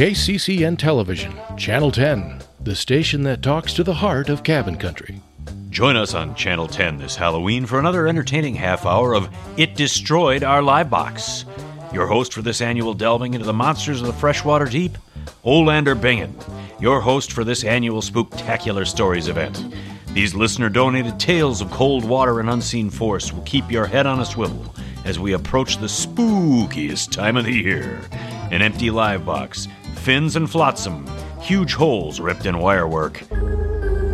KCCN Television, Channel 10, the station that talks to the heart of cabin country. Join us on Channel 10 this Halloween for another entertaining half hour of It Destroyed Our Live Box. Your host for this annual delving into the monsters of the freshwater deep, Olander Bingen. Your host for this annual Spooktacular Stories event. These listener donated tales of cold water and unseen force will keep your head on a swivel as we approach the spookiest time of the year. An empty live box, fins and flotsam, huge holes ripped in wirework.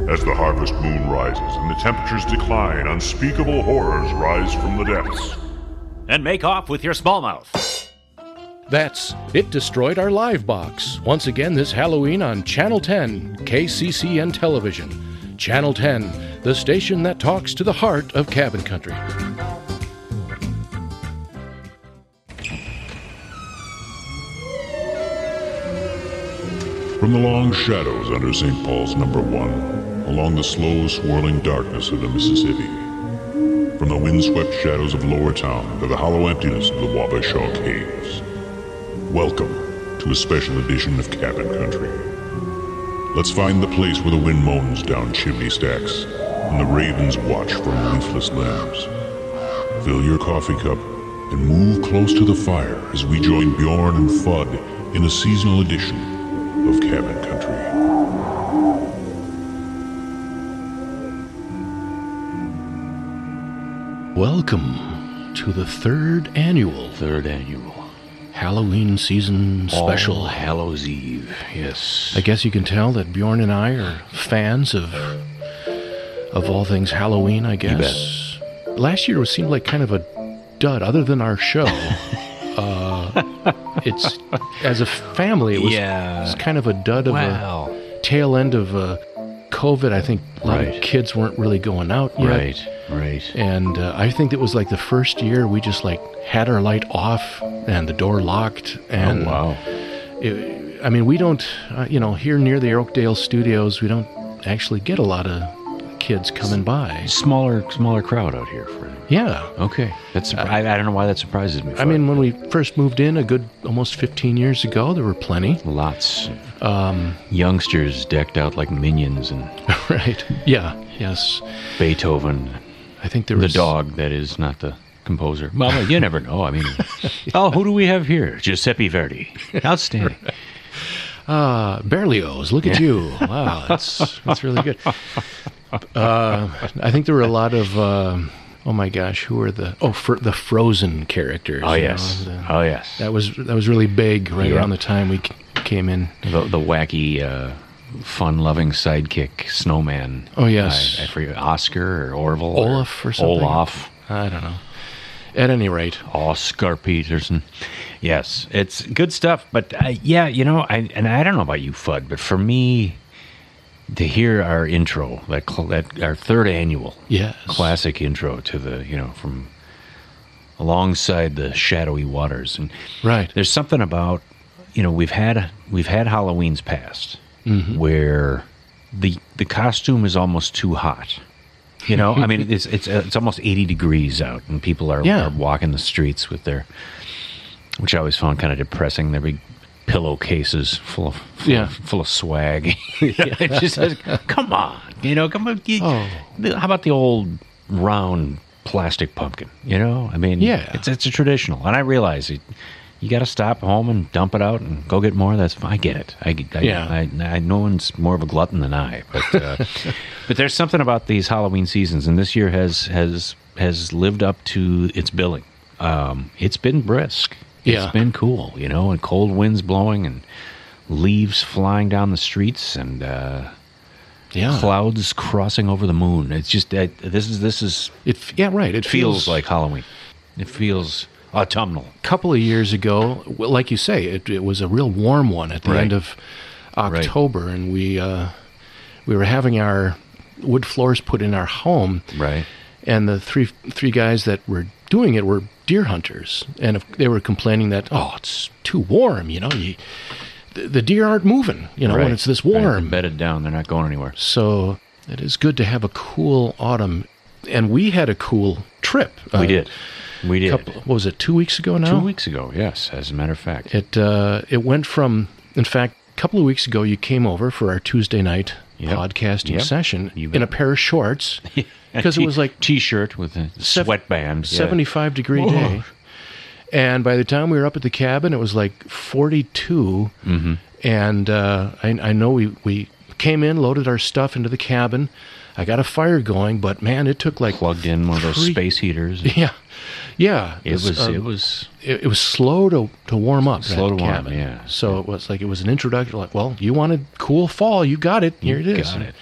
As the harvest moon rises and the temperatures decline, unspeakable horrors rise from the depths. And make off with your smallmouth. That's It Destroyed Our Live Box. Once again this Halloween on Channel 10, KCCN Television. Channel 10, the station that talks to the heart of cabin country. From the long shadows under St. Paul's number one, along the slow swirling darkness of the Mississippi, from the windswept shadows of Lower Town to the hollow emptiness of the Wabasha Caves. Welcome to a special edition of Cabin Country. Let's find the place where the wind moans down chimney stacks and the ravens watch from leafless limbs. Fill your coffee cup and move close to the fire as we join Bjorn and Fudd in a seasonal edition Welcome to the third annual Third annual. Halloween season special. All Hallows Eve, yes. I guess you can tell that Bjorn and I are fans of of all things Halloween, I guess. Last year was seemed like kind of a dud other than our show. uh, it's as a family it was, Yeah. it was kind of a dud of Wow. a tail end of uh, COVID. I think a lot Right. of kids weren't really going out yet. Right, right. And uh, I think it was like the first year we just like had our light off and the door locked. And oh, wow. it- I mean, we don't, uh, you know, here near the Oakdale studios, we don't actually get a lot of kids coming by. Smaller, smaller crowd out here for Yeah. Okay, that's. surpri- I, I don't know why that surprises me. I mean, when we first moved in a good almost 15 years ago, there were plenty. lots of youngsters decked out like minions and right. Yeah. Yes. Beethoven, I think there the was dog that is not the composer. Well, you never know. I mean, oh, who do we have here? Giuseppe Verdi, outstanding. Ah, Berlioz. Look at you. Wow, that's that's really good. Uh, I think there were a lot of. um oh my gosh, who are the oh for the Frozen characters? Oh yes, know, the- oh yes. that was that was really big right Yeah. around the time we came in. the, the wacky, uh, fun-loving sidekick snowman. Oh, yes. I, I forget Oscar or Orville, Olaf or something? Olaf. I don't know. At any rate, Oscar Peterson. Yes, it's good stuff. But uh, yeah, you know, I and I don't know about you, Fudd, but for me, to hear our intro, that cl- that our third annual yes, classic intro to the, you know, from alongside the shadowy waters, and right. there's something about, you know, we've had we've had Halloween's past Mm-hmm. where the the costume is almost too hot. You know, I mean, it's it's it's almost eighty degrees out, and people are, Yeah. are walking the streets with their, which I always found kind of depressing. Their big pillowcases full of full Yeah. of, full of swag. it just says, come on, you know, come on. you- Oh. How about the old round plastic pumpkin? You know, I mean, Yeah. it's it's a traditional, and I realize it. You got to stop home and dump it out and go get more. That's. I get it. I, I Yeah. I, I, no one's more of a glutton than I, but uh, but there's something about these Halloween seasons, and this year has has has lived up to its billing. Um, it's been brisk. Yeah. It's been cool, you know, and cold winds blowing and leaves flying down the streets and uh, Yeah. clouds crossing over the moon. It's just that this is this is It, yeah, right. It feels like Halloween. It feels autumnal. a couple of years ago, like you say, it, it was a real warm one at the Right. end of October, and we uh, we were having our wood floors put in our home, Right. and the three three guys that were doing it were deer hunters, and they were complaining that oh, it's too warm, you know, you, the, the deer aren't moving, you know, when it's this Right. warm. bedded down. They're not going anywhere. So it is good to have a cool autumn, and we had a cool trip. we uh, did. We did. Couple, what was it? Two weeks ago now. Two weeks ago, yes, as a matter of fact. It uh, it went from, in fact, a couple of weeks ago, you came over for our Tuesday night Yep. podcasting Yep. session in a pair of shorts because it was like t-shirt with a sweatband. yeah. 75 degree day. And by the time we were up at the cabin, it was like 42. Mm-hmm. And uh, I, I know we, we came in, loaded our stuff into the cabin. I got a fire going, but man, it took like Plugged in one of those three- space heaters. Yeah, yeah. It was. um, it was. it, it was slow to, to warm up. Slow to warm, cabin. yeah. So it was like it was an introduction. Like, well, you wanted cool fall, you got it. Here it is. got it.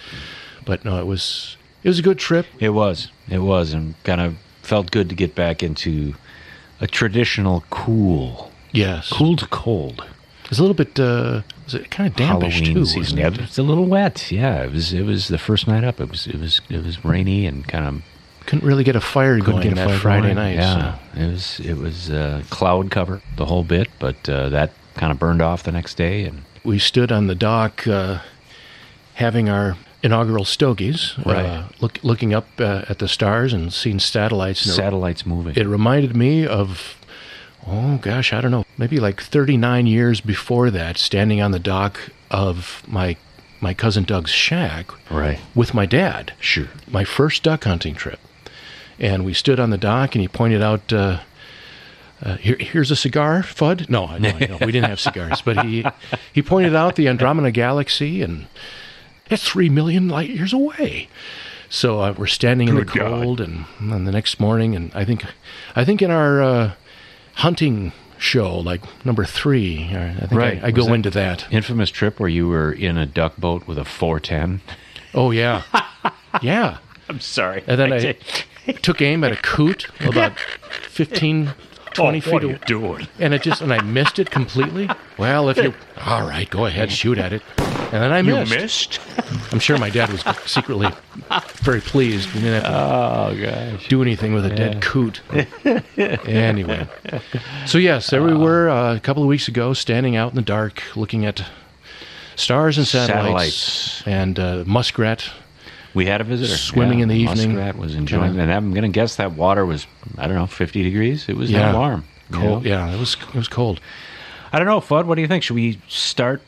But no, it was it was a good trip. It was. It was, and kind of felt good to get back into a traditional cool, Yes, cool to cold It was a little bit. Uh, was it kind of dampish Halloween too? season. it? it's a little wet. Yeah, it was. It was the first night up. It was. It was. It was rainy and kind of Couldn't really get a fire couldn't going that fire Friday going. night. Yeah, so- it was. It was uh, cloud cover the whole bit, but uh, that kind of burned off the next day, and we stood on the dock uh, having our inaugural stogies, Right. uh, look, looking up uh, at the stars and seeing satellites. And it- satellites moving. it reminded me of oh gosh i don't know maybe like 39 years before that standing on the dock of my my cousin doug's shack right. with my dad Sure. my first duck hunting trip and we stood on the dock and he pointed out uh, uh, here, here's a cigar, Fudd. No, I know, I know. we didn't have cigars, but he he pointed out the Andromeda Galaxy, and it's three million light years away. So uh, we're standing in the cold, and, and the next morning, and I think, I think in our uh, hunting show, like number three, I think Right. I, I go that- into that. Infamous trip where you were in a duck boat with a 410. Oh yeah, yeah. I'm sorry. And then I took aim at a coot about 15, 20 feet away. doing? And it just, and I missed it completely. Well, if you, all right, go ahead, shoot at it. And then I missed. missed? I'm sure my dad was secretly very pleased. We didn't have to Oh gosh. do anything with a dead coot. anyway. So, yes, there we were uh, a couple of weeks ago, standing out in the dark, looking at stars and satellites, Satellites. and uh, muskrat. We had a visitor Swimming in the evening. Muskrat was enjoying, Yeah. and I'm going to guess that water was I don't know 50 degrees. It was Yeah. that warm. you Cold. know? Yeah, it was, it was cold. I don't know, Fudd. What do you think? Should we start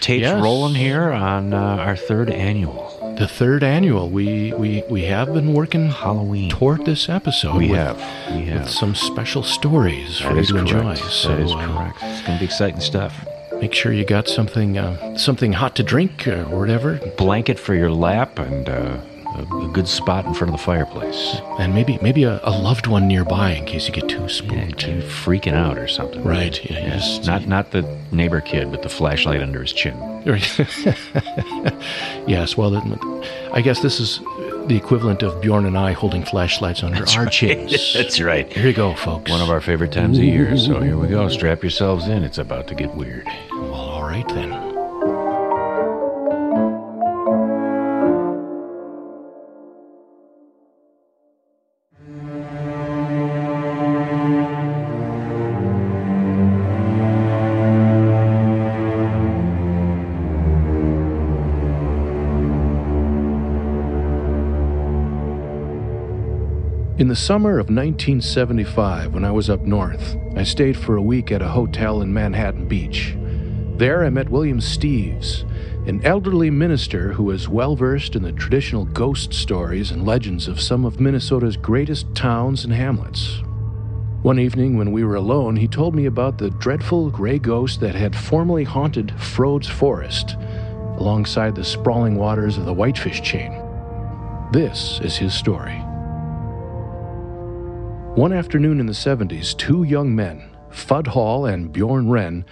tapes Yes. rolling here on uh, our third annual The third annual. We we we have been working Halloween? toward this episode. we with, have. We with some special stories for you to correct. enjoy. So that is uh, correct. It's going to be exciting stuff. Make sure you got something uh, something hot to drink uh, or whatever, Blanket for your lap and uh, a, a good spot in front of the fireplace. and maybe maybe a, a loved one nearby in case you get too Yeah, spooked. you freaking out or something. Right. Yeah. Yes. just- Not not the neighbor kid with the flashlight under his chin. yes. Well, then, I guess this is the equivalent of Bjorn and I holding flashlights under our chins. That's right. Here you go, folks. One of our favorite times of year. So here we go. Strap yourselves in. It's about to get weird. Well, all right then. In the summer of 1975, when I was up north, I stayed for a week at a hotel in Manhattan Beach. There, I met William Steves, an elderly minister who is well versed in the traditional ghost stories and legends of some of Minnesota's greatest towns and hamlets. One evening, when we were alone, he told me about the dreadful gray ghost that had formerly haunted Frode's Forest, alongside the sprawling waters of the Whitefish chain. This is his story. One afternoon in the 70s, two young men, Fudd Hall and Bjorn Wren,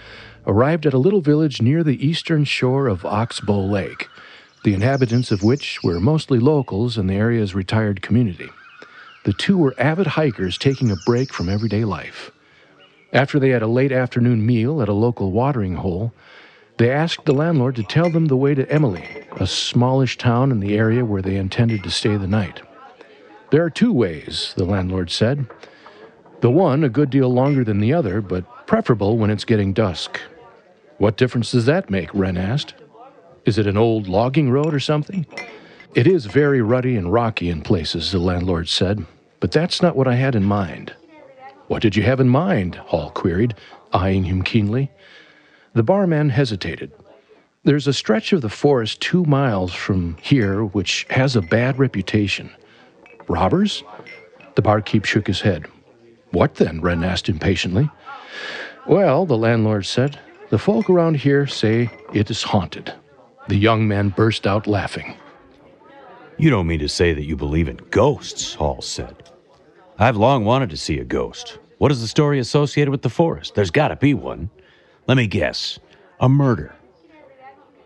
arrived at a little village near the eastern shore of Oxbow Lake, the inhabitants of which were mostly locals in the area's retired community. The two were avid hikers taking a break from everyday life. After they had a late afternoon meal at a local watering hole, they asked the landlord to tell them the way to Emily, a smallish town in the area where they intended to stay the night. There are two ways, the landlord said. The one a good deal longer than the other, but preferable when it's getting dusk. What difference does that make? Wren asked. Is it an old logging road or something? It is very ruddy and rocky in places, the landlord said, but that's not what I had in mind. What did you have in mind? Hall queried, eyeing him keenly. The barman hesitated. There's a stretch of the forest two miles from here which has a bad reputation. Robbers? The barkeep shook his head. What then? Wren asked impatiently. Well, the landlord said, the folk around here say it is haunted. The young man burst out laughing. You don't mean to say that you believe in ghosts, Hall said. I've long wanted to see a ghost. What is the story associated with the forest? There's got to be one. Let me guess a murder.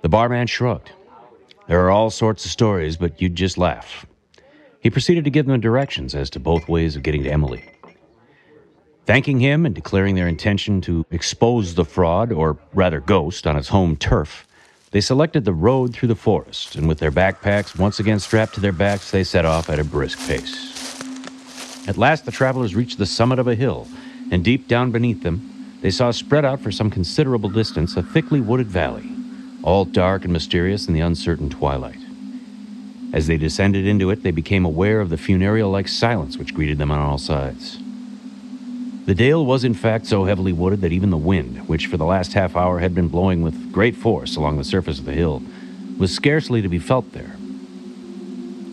The barman shrugged. There are all sorts of stories, but you'd just laugh. He proceeded to give them directions as to both ways of getting to Emily. Thanking him and declaring their intention to expose the fraud, or rather ghost, on its home turf, they selected the road through the forest, and with their backpacks once again strapped to their backs, they set off at a brisk pace. At last, the travelers reached the summit of a hill, and deep down beneath them, they saw spread out for some considerable distance a thickly wooded valley, all dark and mysterious in the uncertain twilight. As they descended into it, they became aware of the funereal like silence which greeted them on all sides. The dale was in fact so heavily wooded that even the wind, which for the last half hour had been blowing with great force along the surface of the hill, was scarcely to be felt there.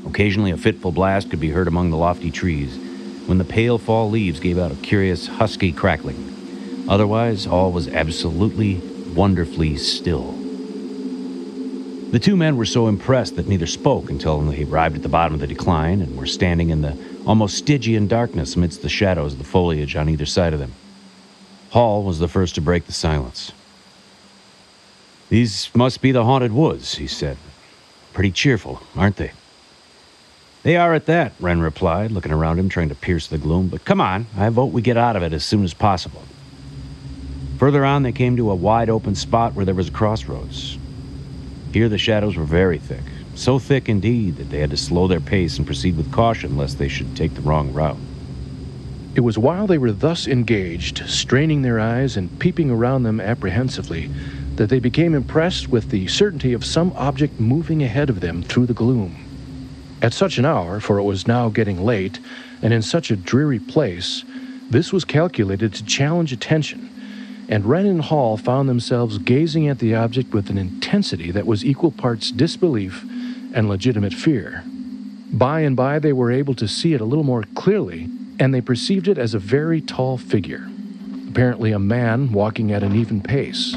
Occasionally a fitful blast could be heard among the lofty trees, when the pale fall leaves gave out a curious husky crackling. Otherwise, all was absolutely, wonderfully still. The two men were so impressed that neither spoke until they arrived at the bottom of the decline and were standing in the almost Stygian darkness amidst the shadows of the foliage on either side of them. Hall was the first to break the silence. These must be the haunted woods, he said. Pretty cheerful, aren't they? They are at that, Wren replied, looking around him, trying to pierce the gloom. But come on, I vote we get out of it as soon as possible. Further on, they came to a wide open spot where there was a crossroads. Here, the shadows were very thick, so thick indeed that they had to slow their pace and proceed with caution lest they should take the wrong route. It was while they were thus engaged, straining their eyes and peeping around them apprehensively, that they became impressed with the certainty of some object moving ahead of them through the gloom. At such an hour, for it was now getting late, and in such a dreary place, this was calculated to challenge attention and Wren and Hall found themselves gazing at the object with an intensity that was equal parts disbelief and legitimate fear. By and by, they were able to see it a little more clearly, and they perceived it as a very tall figure, apparently a man walking at an even pace,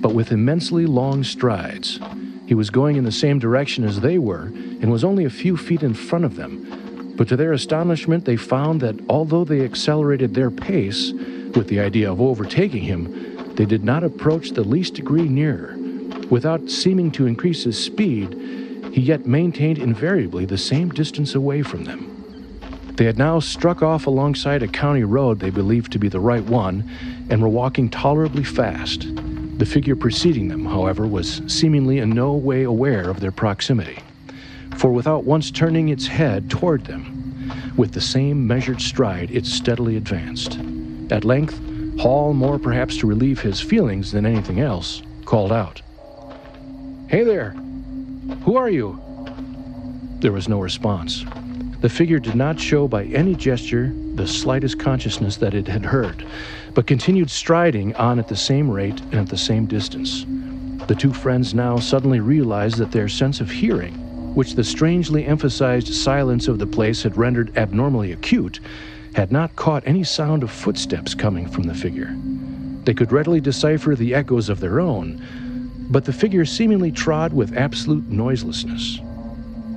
but with immensely long strides. He was going in the same direction as they were and was only a few feet in front of them. But to their astonishment, they found that although they accelerated their pace, with the idea of overtaking him, they did not approach the least degree nearer. Without seeming to increase his speed, he yet maintained invariably the same distance away from them. They had now struck off alongside a county road they believed to be the right one and were walking tolerably fast. The figure preceding them, however, was seemingly in no way aware of their proximity, for without once turning its head toward them, with the same measured stride it steadily advanced. At length, Hall, more perhaps to relieve his feelings than anything else, called out, Hey there! Who are you? There was no response. The figure did not show by any gesture the slightest consciousness that it had heard, but continued striding on at the same rate and at the same distance. The two friends now suddenly realized that their sense of hearing, which the strangely emphasized silence of the place had rendered abnormally acute, had not caught any sound of footsteps coming from the figure. They could readily decipher the echoes of their own, but the figure seemingly trod with absolute noiselessness.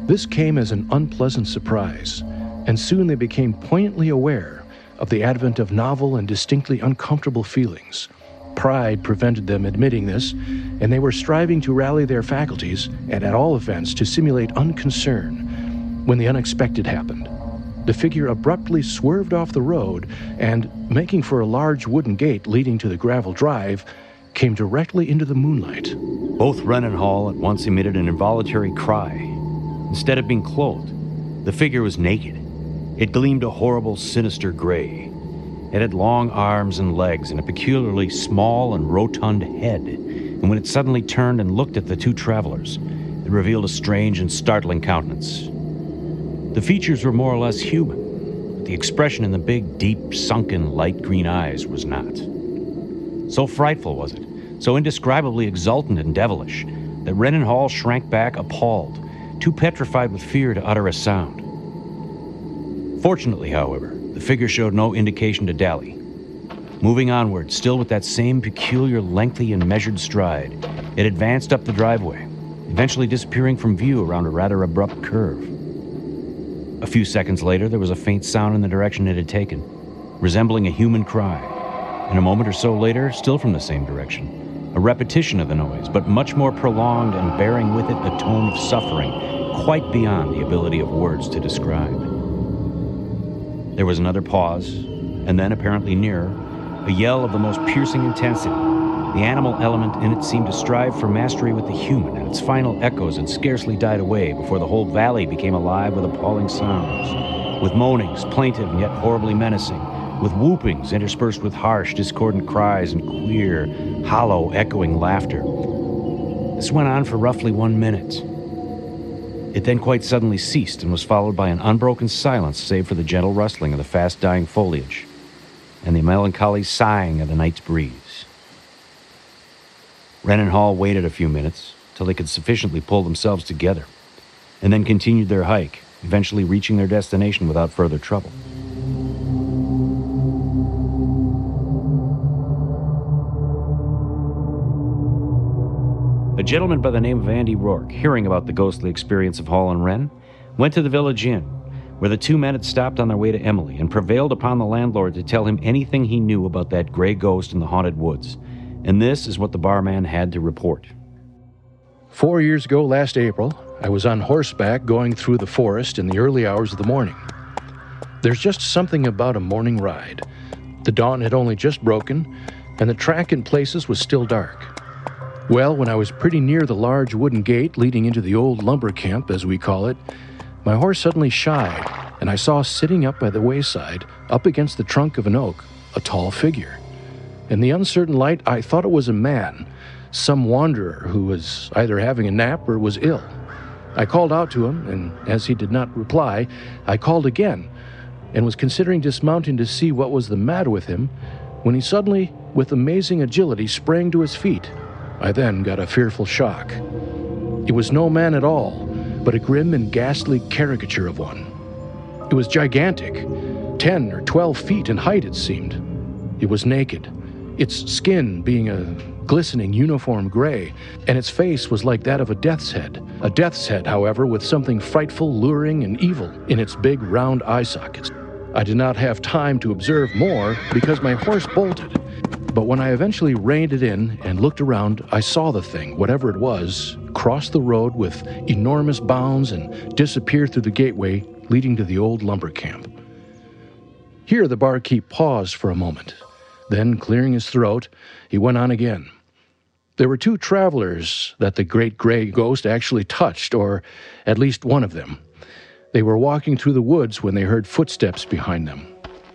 This came as an unpleasant surprise, and soon they became poignantly aware of the advent of novel and distinctly uncomfortable feelings. Pride prevented them admitting this, and they were striving to rally their faculties, and at all events to simulate unconcern, when the unexpected happened. The figure abruptly swerved off the road and, making for a large wooden gate leading to the gravel drive, came directly into the moonlight. Both Wren and Hall at once emitted an involuntary cry. Instead of being clothed, the figure was naked. It gleamed a horrible, sinister gray. It had long arms and legs and a peculiarly small and rotund head, and when it suddenly turned and looked at the two travelers, it revealed a strange and startling countenance. The features were more or less human, but the expression in the big, deep, sunken, light green eyes was not. So frightful was it, so indescribably exultant and devilish, that Wren and Hall shrank back appalled, too petrified with fear to utter a sound. Fortunately, however, the figure showed no indication to dally. Moving onward, still with that same peculiar, lengthy, and measured stride, it advanced up the driveway, eventually disappearing from view around a rather abrupt curve. A few seconds later, there was a faint sound in the direction it had taken, resembling a human cry. And a moment or so later, still from the same direction, a repetition of the noise, but much more prolonged and bearing with it a tone of suffering quite beyond the ability of words to describe. There was another pause, and then, apparently nearer, a yell of the most piercing intensity. The animal element in it seemed to strive for mastery with the human, and its final echoes had scarcely died away before the whole valley became alive with appalling sounds, with moanings, plaintive and yet horribly menacing, with whoopings interspersed with harsh, discordant cries and queer, hollow, echoing laughter. This went on for roughly one minute. It then quite suddenly ceased and was followed by an unbroken silence, save for the gentle rustling of the fast dying foliage and the melancholy sighing of the night's breeze. Wren and Hall waited a few minutes till they could sufficiently pull themselves together, and then continued their hike, eventually reaching their destination without further trouble. A gentleman by the name of Andy Rourke, hearing about the ghostly experience of Hall and Wren, went to the village inn, where the two men had stopped on their way to Emily, and prevailed upon the landlord to tell him anything he knew about that gray ghost in the haunted woods. And this is what the barman had to report. Four years ago, last April, I was on horseback going through the forest in the early hours of the morning. There's just something about a morning ride. The dawn had only just broken, and the track in places was still dark. Well, when I was pretty near the large wooden gate leading into the old lumber camp, as we call it, my horse suddenly shied, and I saw sitting up by the wayside, up against the trunk of an oak, a tall figure. In the uncertain light, I thought it was a man, some wanderer who was either having a nap or was ill. I called out to him, and as he did not reply, I called again and was considering dismounting to see what was the matter with him when he suddenly, with amazing agility, sprang to his feet I then got a fearful shock. It was no man at all, but a grim and ghastly caricature of one. It was gigantic, 10 or 12 feet in height, it seemed. It was naked, its skin being a glistening uniform gray, and its face was like that of a death's head. A death's head, however, with something frightful, luring, and evil in its big round eye sockets. I did not have time to observe more because my horse bolted but when I eventually reined it in and looked around, I saw the thing, whatever it was, cross the road with enormous bounds and disappear through the gateway leading to the old lumber camp. Here the barkeep paused for a moment. Then, clearing his throat, he went on again. There were two travelers that the great gray ghost actually touched, or at least one of them. They were walking through the woods when they heard footsteps behind them.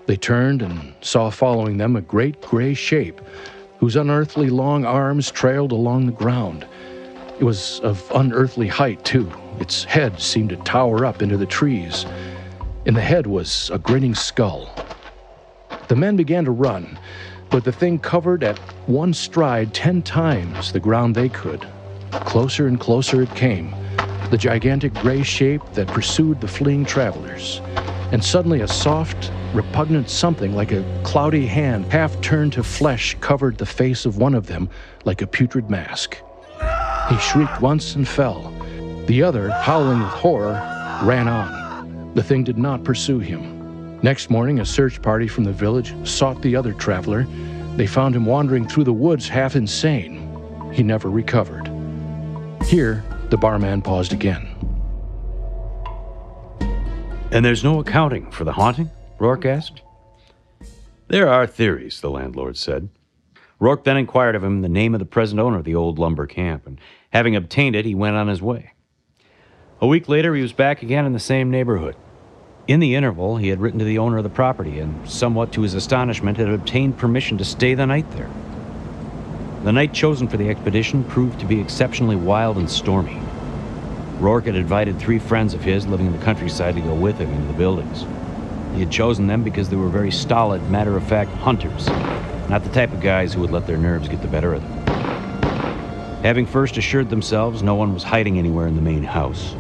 They turned and saw following them a great gray shape whose unearthly long arms trailed along the ground. It was of unearthly height, too. Its head seemed to tower up into the trees. In the head was a grinning skull. The men began to run, but the thing covered at one stride ten times the ground they could. Closer and closer it came, the gigantic gray shape that pursued the fleeing travelers. and suddenly a soft, repugnant something like a cloudy hand, half turned to flesh, covered the face of one of them like a putrid mask. He shrieked once and fell. The other, howling with horror, ran on. The thing did not pursue him. Next morning, a search party from the village sought the other traveler. They found him wandering through the woods half insane. He never recovered. Here, the barman paused again. And there's no accounting for the haunting? Rourke asked. There are theories, the landlord said. Rourke then inquired of him the name of the present owner of the old lumber camp, and having obtained it, he went on his way. A week later, he was back again in the same neighborhood. In the interval, he had written to the owner of the property, and somewhat to his astonishment, had obtained permission to stay the night there. The night chosen for the expedition proved to be exceptionally wild and stormy. Rourke had invited three friends of his living in the countryside to go with him into the buildings. He had chosen them because they were very stolid, matter of fact hunters, not the type of guys who would let their nerves get the better of them. Having first assured themselves no one was hiding anywhere in the main house,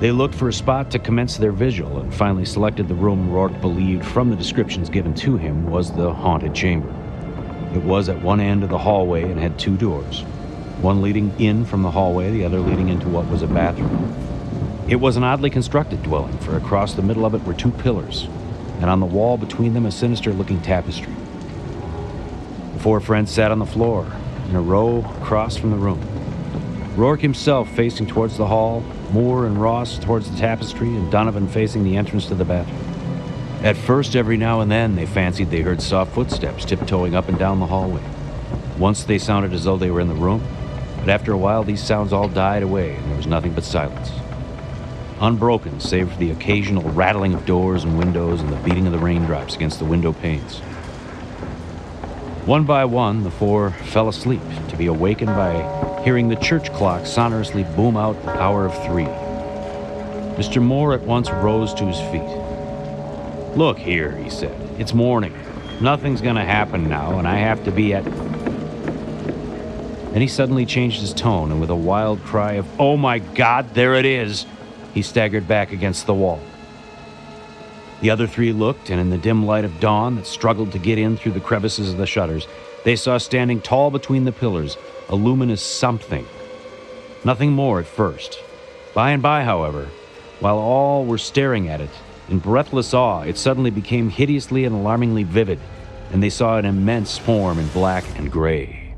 they looked for a spot to commence their vigil and finally selected the room Rourke believed from the descriptions given to him was the haunted chamber. It was at one end of the hallway and had two doors one leading in from the hallway, the other leading into what was a bathroom. It was an oddly constructed dwelling, for across the middle of it were two pillars, and on the wall between them a sinister looking tapestry. The four friends sat on the floor, in a row across from the room. Rourke himself facing towards the hall, Moore and Ross towards the tapestry, and Donovan facing the entrance to the bathroom. At first, every now and then, they fancied they heard soft footsteps tiptoeing up and down the hallway. Once they sounded as though they were in the room, but after a while, these sounds all died away, and there was nothing but silence. Unbroken, save for the occasional rattling of doors and windows and the beating of the raindrops against the window panes. One by one, the four fell asleep, to be awakened by hearing the church clock sonorously boom out the hour of three. Mr. Moore at once rose to his feet. Look here, he said. It's morning. Nothing's going to happen now, and I have to be at. Then he suddenly changed his tone, and with a wild cry of, Oh my God, there it is! he staggered back against the wall. The other three looked, and in the dim light of dawn that struggled to get in through the crevices of the shutters, they saw standing tall between the pillars a luminous something. Nothing more at first. By and by, however, while all were staring at it, in breathless awe, it suddenly became hideously and alarmingly vivid, and they saw an immense form in black and gray.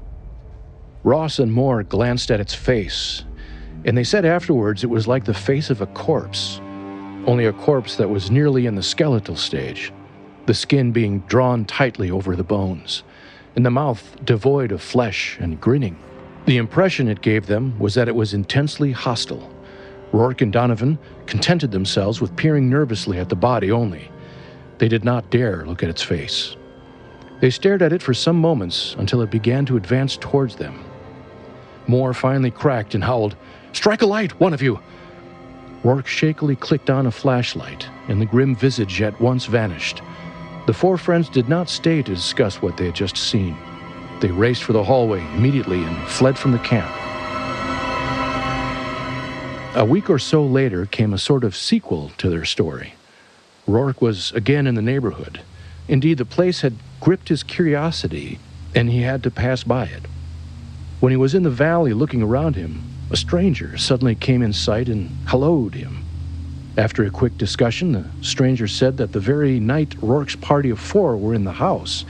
Ross and Moore glanced at its face, and they said afterwards it was like the face of a corpse, only a corpse that was nearly in the skeletal stage, the skin being drawn tightly over the bones, and the mouth devoid of flesh and grinning. The impression it gave them was that it was intensely hostile. Rourke and Donovan contented themselves with peering nervously at the body only. They did not dare look at its face. They stared at it for some moments until it began to advance towards them. Moore finally cracked and howled, Strike a light, one of you! Rourke shakily clicked on a flashlight, and the grim visage at once vanished. The four friends did not stay to discuss what they had just seen. They raced for the hallway immediately and fled from the camp. A week or so later came a sort of sequel to their story. Rourke was again in the neighborhood. Indeed, the place had gripped his curiosity, and he had to pass by it. When he was in the valley looking around him, a stranger suddenly came in sight and helloed him. After a quick discussion, the stranger said that the very night Rourke's party of four were in the house,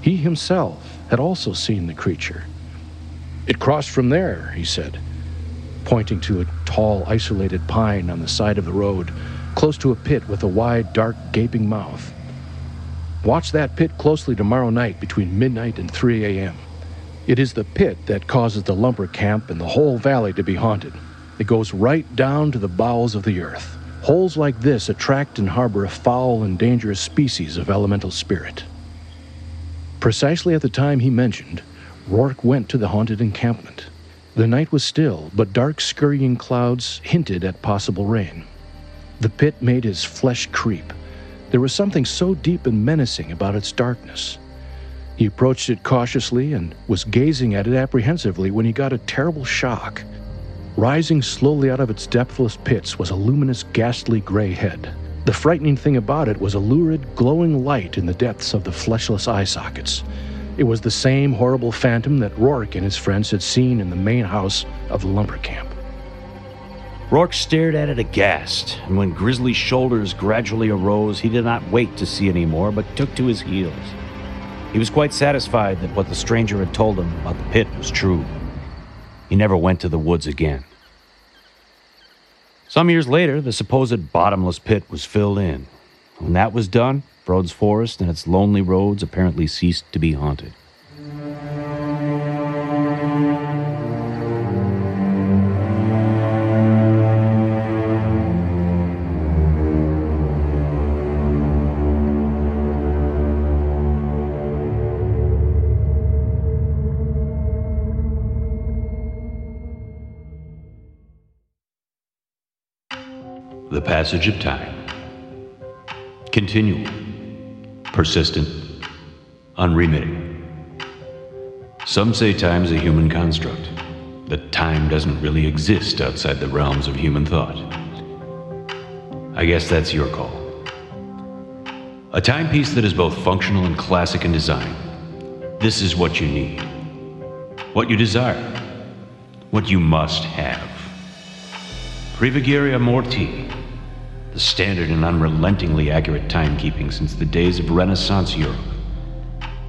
he himself had also seen the creature. It crossed from there, he said, pointing to a tall, isolated pine on the side of the road, close to a pit with a wide, dark, gaping mouth. Watch that pit closely tomorrow night between midnight and 3 a.m. It is the pit that causes the lumber camp and the whole valley to be haunted. It goes right down to the bowels of the earth. Holes like this attract and harbor a foul and dangerous species of elemental spirit. Precisely at the time he mentioned, Rourke went to the haunted encampment. The night was still, but dark, scurrying clouds hinted at possible rain. The pit made his flesh creep. There was something so deep and menacing about its darkness. He approached it cautiously and was gazing at it apprehensively when he got a terrible shock. Rising slowly out of its depthless pits was a luminous, ghastly gray head. The frightening thing about it was a lurid, glowing light in the depths of the fleshless eye sockets. It was the same horrible phantom that Rourke and his friends had seen in the main house of the lumber camp. Rourke stared at it aghast, and when Grizzly's shoulders gradually arose, he did not wait to see any more, but took to his heels. He was quite satisfied that what the stranger had told him about the pit was true. He never went to the woods again. Some years later, the supposed bottomless pit was filled in. When that was done, Broad's Forest and its lonely roads apparently ceased to be haunted. The passage of time. Continual, persistent, unremitting. Some say time's a human construct, that time doesn't really exist outside the realms of human thought. I guess that's your call. A timepiece that is both functional and classic in design. This is what you need, what you desire, what you must have. Privigilia Morti, the standard and unrelentingly accurate timekeeping since the days of Renaissance Europe.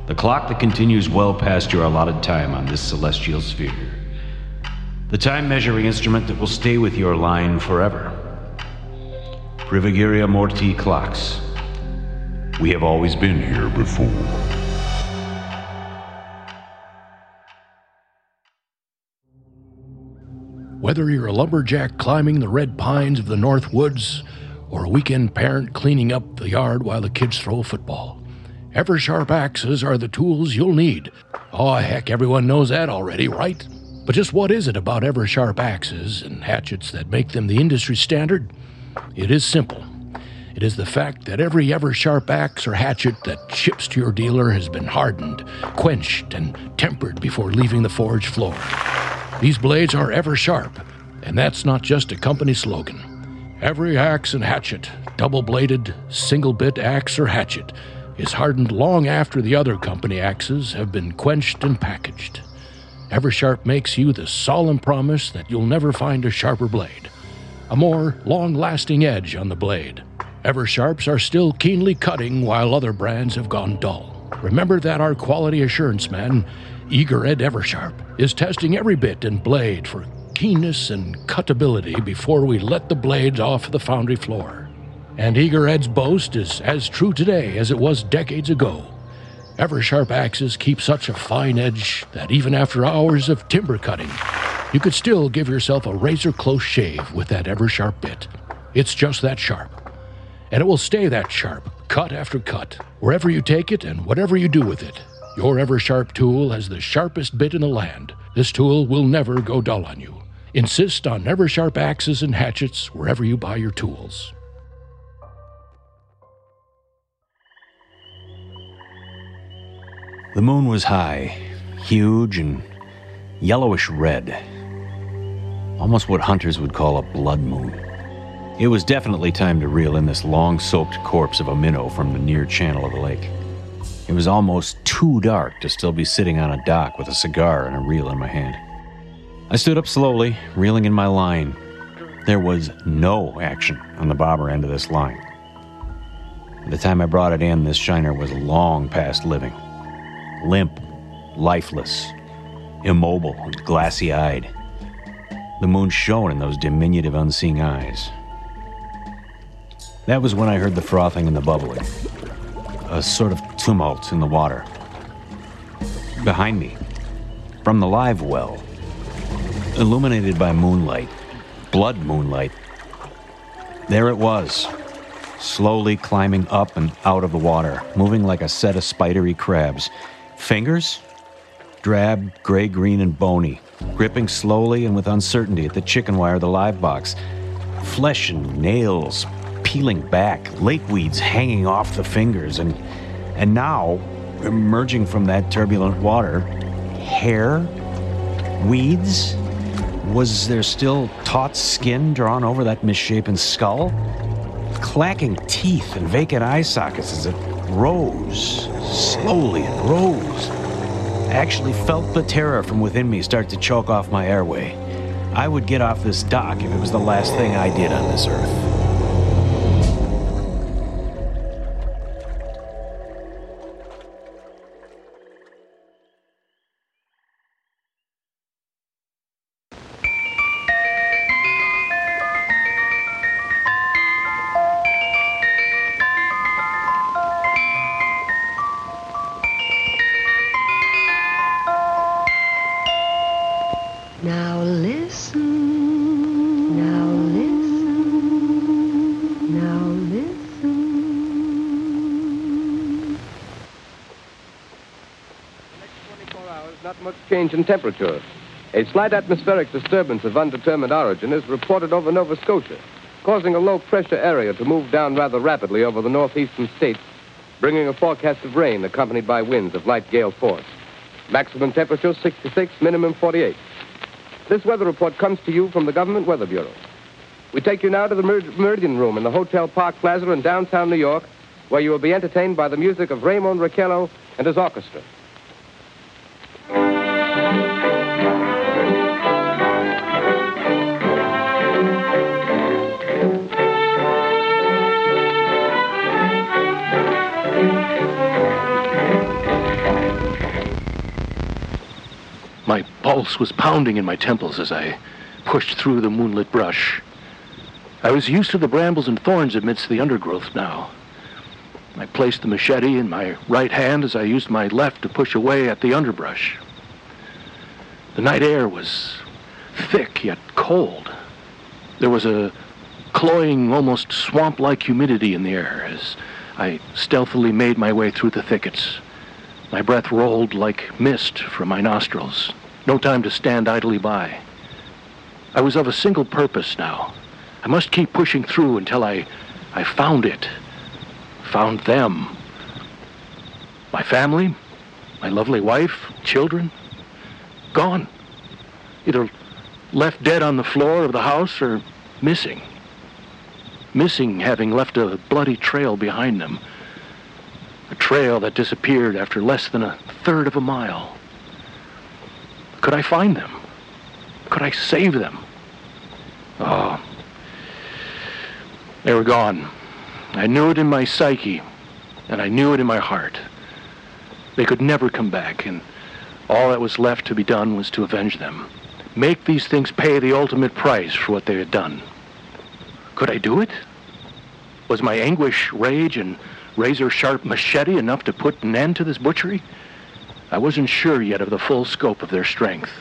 The clock that continues well past your allotted time on this celestial sphere. The time measuring instrument that will stay with your line forever. Privigilia Morti clocks. We have always been here before. Whether you're a lumberjack climbing the red pines of the North Woods or a weekend parent cleaning up the yard while the kids throw a football, Eversharp axes are the tools you'll need. Oh, heck, everyone knows that already, right? But just what is it about Eversharp axes and hatchets that make them the industry standard? It is simple. It is the fact that every Eversharp axe or hatchet that ships to your dealer has been hardened, quenched, and tempered before leaving the forge floor. These blades are ever sharp, and that's not just a company slogan. Every axe and hatchet, double bladed, single bit axe or hatchet, is hardened long after the other company axes have been quenched and packaged. Eversharp makes you the solemn promise that you'll never find a sharper blade, a more long lasting edge on the blade. Eversharps are still keenly cutting while other brands have gone dull. Remember that our quality assurance man Eager Ed Eversharp is testing every bit and blade for keenness and cutability before we let the blades off the foundry floor. And Eager Ed's boast is as true today as it was decades ago. Ever sharp axes keep such a fine edge that even after hours of timber cutting, you could still give yourself a razor close shave with that ever sharp bit. It's just that sharp. And it will stay that sharp, cut after cut, wherever you take it and whatever you do with it. Your ever sharp tool has the sharpest bit in the land. This tool will never go dull on you. Insist on never sharp axes and hatchets wherever you buy your tools. The moon was high, huge, and yellowish red. Almost what hunters would call a blood moon. It was definitely time to reel in this long soaked corpse of a minnow from the near channel of the lake. It was almost too dark to still be sitting on a dock with a cigar and a reel in my hand. I stood up slowly, reeling in my line. There was no action on the bobber end of this line. By the time I brought it in, this shiner was long past living. Limp, lifeless, immobile, and glassy eyed. The moon shone in those diminutive, unseeing eyes. That was when I heard the frothing and the bubbling, a sort of tumult in the water. Behind me, from the live well, illuminated by moonlight, blood moonlight, there it was, slowly climbing up and out of the water, moving like a set of spidery crabs. Fingers? Drab, gray green, and bony, gripping slowly and with uncertainty at the chicken wire of the live box. Flesh and nails peeling back, lake weeds hanging off the fingers, and, and now, emerging from that turbulent water, hair? Weeds? Was there still taut skin drawn over that misshapen skull? clacking teeth and vacant eye sockets as it rose. Slowly it rose. I actually felt the terror from within me start to choke off my airway. I would get off this dock if it was the last thing I did on this earth. Temperature. A slight atmospheric disturbance of undetermined origin is reported over Nova Scotia, causing a low pressure area to move down rather rapidly over the northeastern states, bringing a forecast of rain accompanied by winds of light gale force. Maximum temperature 66, minimum 48. This weather report comes to you from the Government Weather Bureau. We take you now to the Mer- Meridian Room in the Hotel Park Plaza in downtown New York, where you will be entertained by the music of Raymond Raquello and his orchestra. Pulse was pounding in my temples as I pushed through the moonlit brush. I was used to the brambles and thorns amidst the undergrowth now. I placed the machete in my right hand as I used my left to push away at the underbrush. The night air was thick yet cold. There was a cloying, almost swamp-like humidity in the air as I stealthily made my way through the thickets. My breath rolled like mist from my nostrils. No time to stand idly by. I was of a single purpose now. I must keep pushing through until I, I found it. Found them. My family, my lovely wife, children, gone. Either left dead on the floor of the house or missing. Missing having left a bloody trail behind them. A trail that disappeared after less than a third of a mile. Could I find them? Could I save them? Oh. They were gone. I knew it in my psyche, and I knew it in my heart. They could never come back, and all that was left to be done was to avenge them. Make these things pay the ultimate price for what they had done. Could I do it? Was my anguish, rage, and razor sharp machete enough to put an end to this butchery? I wasn't sure yet of the full scope of their strength.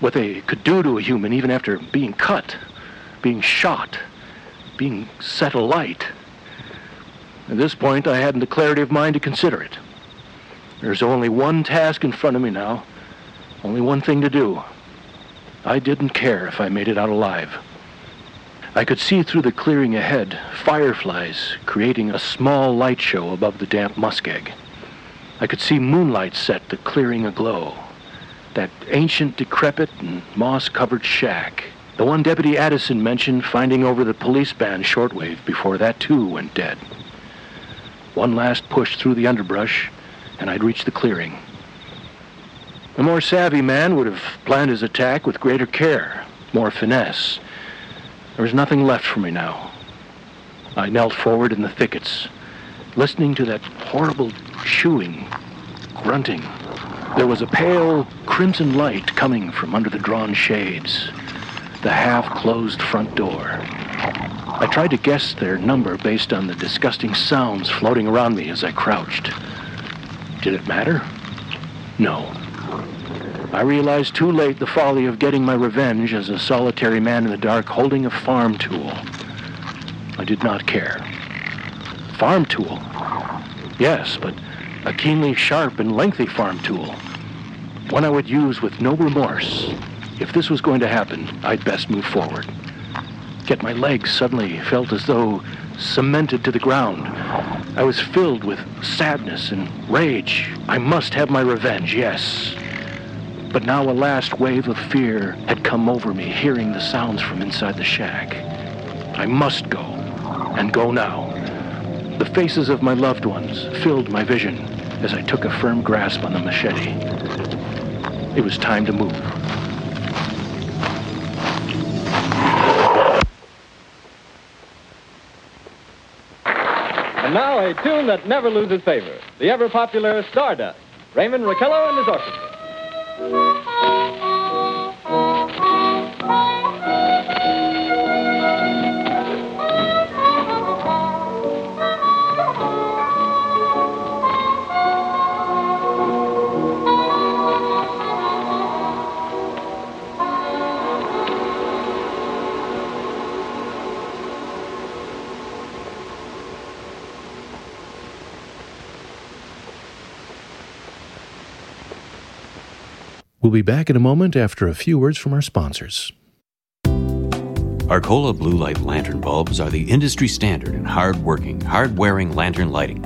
What they could do to a human even after being cut, being shot, being set alight. At this point, I hadn't the clarity of mind to consider it. There's only one task in front of me now, only one thing to do. I didn't care if I made it out alive. I could see through the clearing ahead fireflies creating a small light show above the damp muskeg. I could see moonlight set the clearing aglow. That ancient, decrepit, and moss-covered shack. The one Deputy Addison mentioned finding over the police band shortwave before that too went dead. One last push through the underbrush, and I'd reach the clearing. A more savvy man would have planned his attack with greater care, more finesse. There was nothing left for me now. I knelt forward in the thickets, listening to that horrible chewing, grunting. There was a pale crimson light coming from under the drawn shades, the half-closed front door. I tried to guess their number based on the disgusting sounds floating around me as I crouched. Did it matter? No. I realized too late the folly of getting my revenge as a solitary man in the dark holding a farm tool. I did not care. Farm tool? Yes, but a keenly sharp and lengthy farm tool. One I would use with no remorse. If this was going to happen, I'd best move forward. Yet my legs suddenly felt as though cemented to the ground. I was filled with sadness and rage. I must have my revenge, yes. But now a last wave of fear had come over me, hearing the sounds from inside the shack. I must go. and go now. The faces of my loved ones filled my vision as I took a firm grasp on the machete. It was time to move. And now a tune that never loses favor the ever popular Stardust. Raymond Raquello and his orchestra. We'll be back in a moment after a few words from our sponsors. Arcola blue light lantern bulbs are the industry standard in hard working, hard wearing lantern lighting.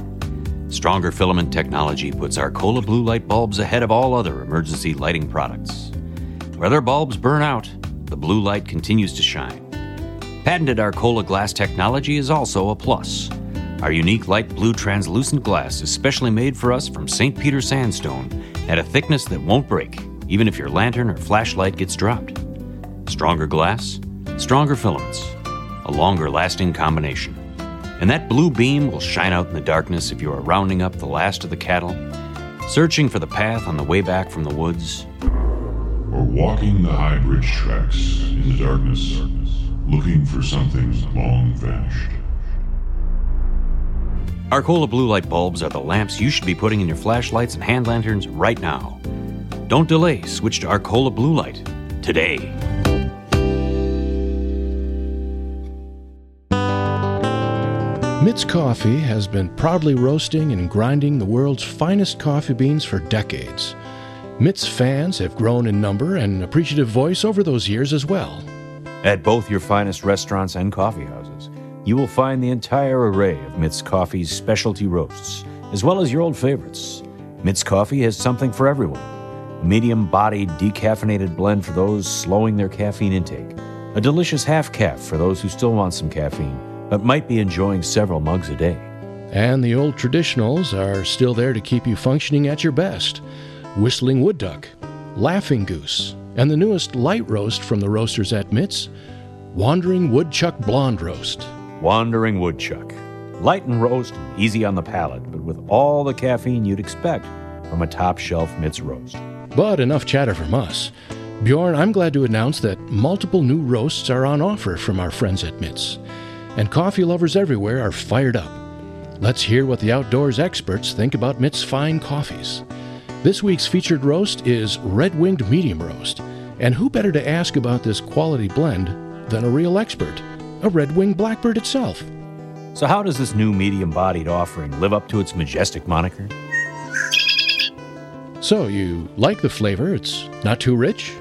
Stronger filament technology puts Arcola blue light bulbs ahead of all other emergency lighting products. Where their bulbs burn out, the blue light continues to shine. Patented Arcola glass technology is also a plus. Our unique light blue translucent glass is specially made for us from St. Peter sandstone at a thickness that won't break, even if your lantern or flashlight gets dropped. Stronger glass, stronger filaments, a longer lasting combination. And that blue beam will shine out in the darkness if you are rounding up the last of the cattle, searching for the path on the way back from the woods, Or walking the high bridge tracks in the darkness, looking for something long vanished. Arcola blue light bulbs are the lamps you should be putting in your flashlights and hand lanterns right now. Don't delay, switch to Arcola blue light today. Mitz Coffee has been proudly roasting and grinding the world's finest coffee beans for decades. Mitz fans have grown in number and appreciative voice over those years as well. At both your finest restaurants and coffee houses, you will find the entire array of Mitz Coffee's specialty roasts, as well as your old favorites. Mitz Coffee has something for everyone. Medium bodied, decaffeinated blend for those slowing their caffeine intake. A delicious half caff for those who still want some caffeine, but might be enjoying several mugs a day. And the old traditionals are still there to keep you functioning at your best. Whistling Wood Duck, Laughing Goose, and the newest light roast from the roasters at Mitz, Wandering Woodchuck Blonde Roast. Wandering Woodchuck. Light and roast, easy on the palate, but with all the caffeine you'd expect from a top shelf Mitz roast. But enough chatter from us. Bjorn, I'm glad to announce that multiple new roasts are on offer from our friends at Mitz. And coffee lovers everywhere are fired up. Let's hear what the outdoors experts think about Mitz fine coffees. This week's featured roast is Red Winged Medium Roast. And who better to ask about this quality blend than a real expert, a Red Winged Blackbird itself? So, how does this new medium bodied offering live up to its majestic moniker? So, you like the flavor? It's not too rich?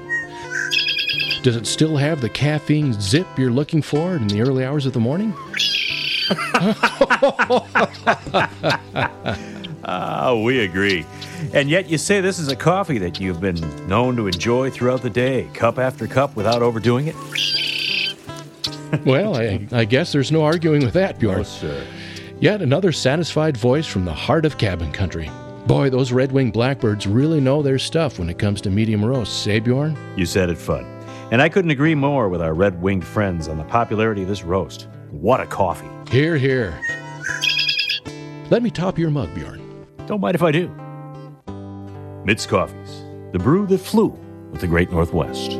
Does it still have the caffeine zip you're looking for in the early hours of the morning? Ah, we agree. And yet you say this is a coffee that you've been known to enjoy throughout the day, cup after cup without overdoing it? well, I, I guess there's no arguing with that, Bjorn. sir. Yet another satisfied voice from the heart of cabin country. Boy, those red winged blackbirds really know their stuff when it comes to medium roasts, eh, Bjorn? You said it, Fudd. And I couldn't agree more with our red winged friends on the popularity of this roast. What a coffee. Here, here. Let me top your mug, Bjorn. Don't mind if I do. Mitz Coffees, the brew that flew with the Great Northwest.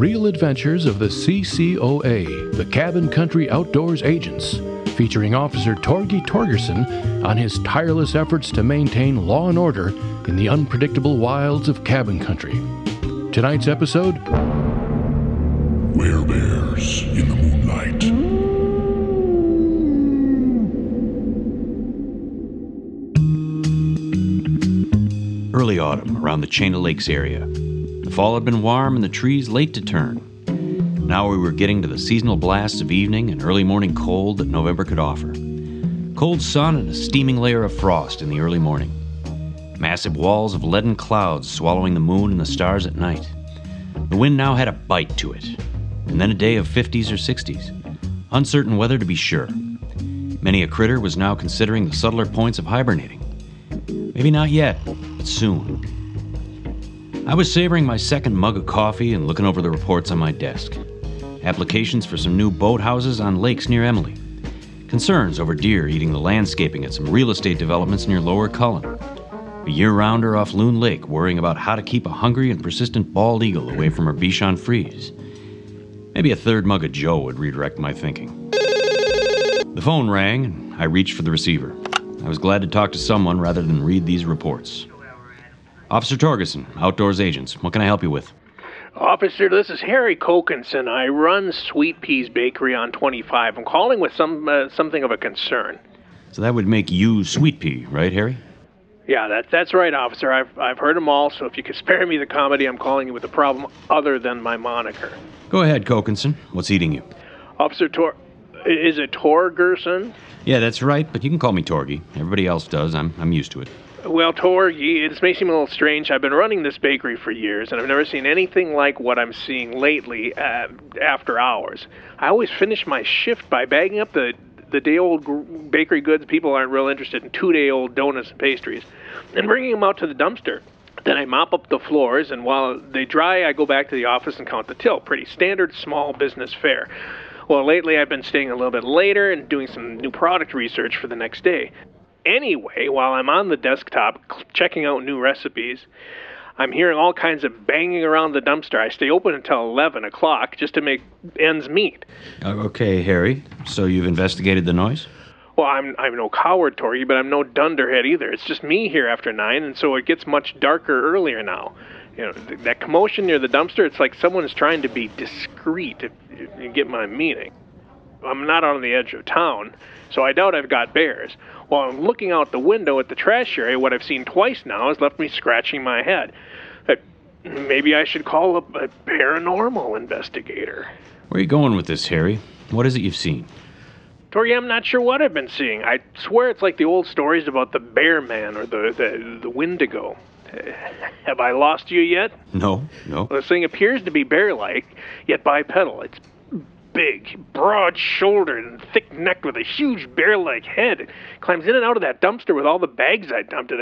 Real adventures of the CCOA, the Cabin Country Outdoors Agents, featuring Officer Torgy Torgerson on his tireless efforts to maintain law and order in the unpredictable wilds of cabin country. Tonight's episode Werebears in the moonlight. Early autumn around the Chain of Lakes area. The fall had been warm and the trees late to turn. Now we were getting to the seasonal blasts of evening and early morning cold that November could offer. Cold sun and a steaming layer of frost in the early morning. massive walls of leaden clouds swallowing the moon and the stars at night. The wind now had a bite to it, and then a day of 50s or 60s. Uncertain weather to be sure. Many a critter was now considering the subtler points of hibernating. Maybe not yet, but soon. I was savoring my second mug of coffee and looking over the reports on my desk. Applications for some new boathouses on lakes near Emily. Concerns over deer eating the landscaping at some real estate developments near Lower Cullen. A year rounder off Loon Lake worrying about how to keep a hungry and persistent bald eagle away from her Bichon Frise. Maybe a third mug of Joe would redirect my thinking. The phone rang, and I reached for the receiver. I was glad to talk to someone rather than read these reports. Officer Torgerson, Outdoors Agents. What can I help you with? Officer, this is Harry Kokinson. I run Sweet Peas Bakery on 25. I'm calling with some uh, something of a concern. So that would make you Sweet Pea, right, Harry? Yeah, that, that's right, officer. I've, I've heard them all, so if you could spare me the comedy, I'm calling you with a problem other than my moniker. Go ahead, Kokinson. What's eating you? Officer Tor. Is it Torgerson? Yeah, that's right, but you can call me Torgy. Everybody else does. I'm, I'm used to it. Well, Torgy, it may seem a little strange. I've been running this bakery for years, and I've never seen anything like what I'm seeing lately uh, after hours. I always finish my shift by bagging up the the day old bakery goods people aren't real interested in two day old donuts and pastries and bringing them out to the dumpster. Then I mop up the floors, and while they dry, I go back to the office and count the till. Pretty standard small business fare. Well, lately I've been staying a little bit later and doing some new product research for the next day. Anyway, while I'm on the desktop checking out new recipes, I'm hearing all kinds of banging around the dumpster. I stay open until 11 o'clock just to make ends meet. Uh, okay, Harry. So you've investigated the noise? Well, I'm I'm no coward, Tori, but I'm no dunderhead either. It's just me here after nine, and so it gets much darker earlier now. You know, th- that commotion near the dumpster, it's like someone's trying to be discreet, you get my meaning. I'm not on the edge of town, so I doubt I've got bears. While I'm looking out the window at the trash area, what I've seen twice now has left me scratching my head. Maybe I should call a, a paranormal investigator. Where are you going with this, Harry? What is it you've seen? Tori, I'm not sure what I've been seeing. I swear it's like the old stories about the bear man or the, the, the wendigo. Have I lost you yet? No, no. Well, this thing appears to be bear like, yet bipedal. It's big, broad shouldered, and thick necked with a huge bear like head. It climbs in and out of that dumpster with all the bags I dumped. Did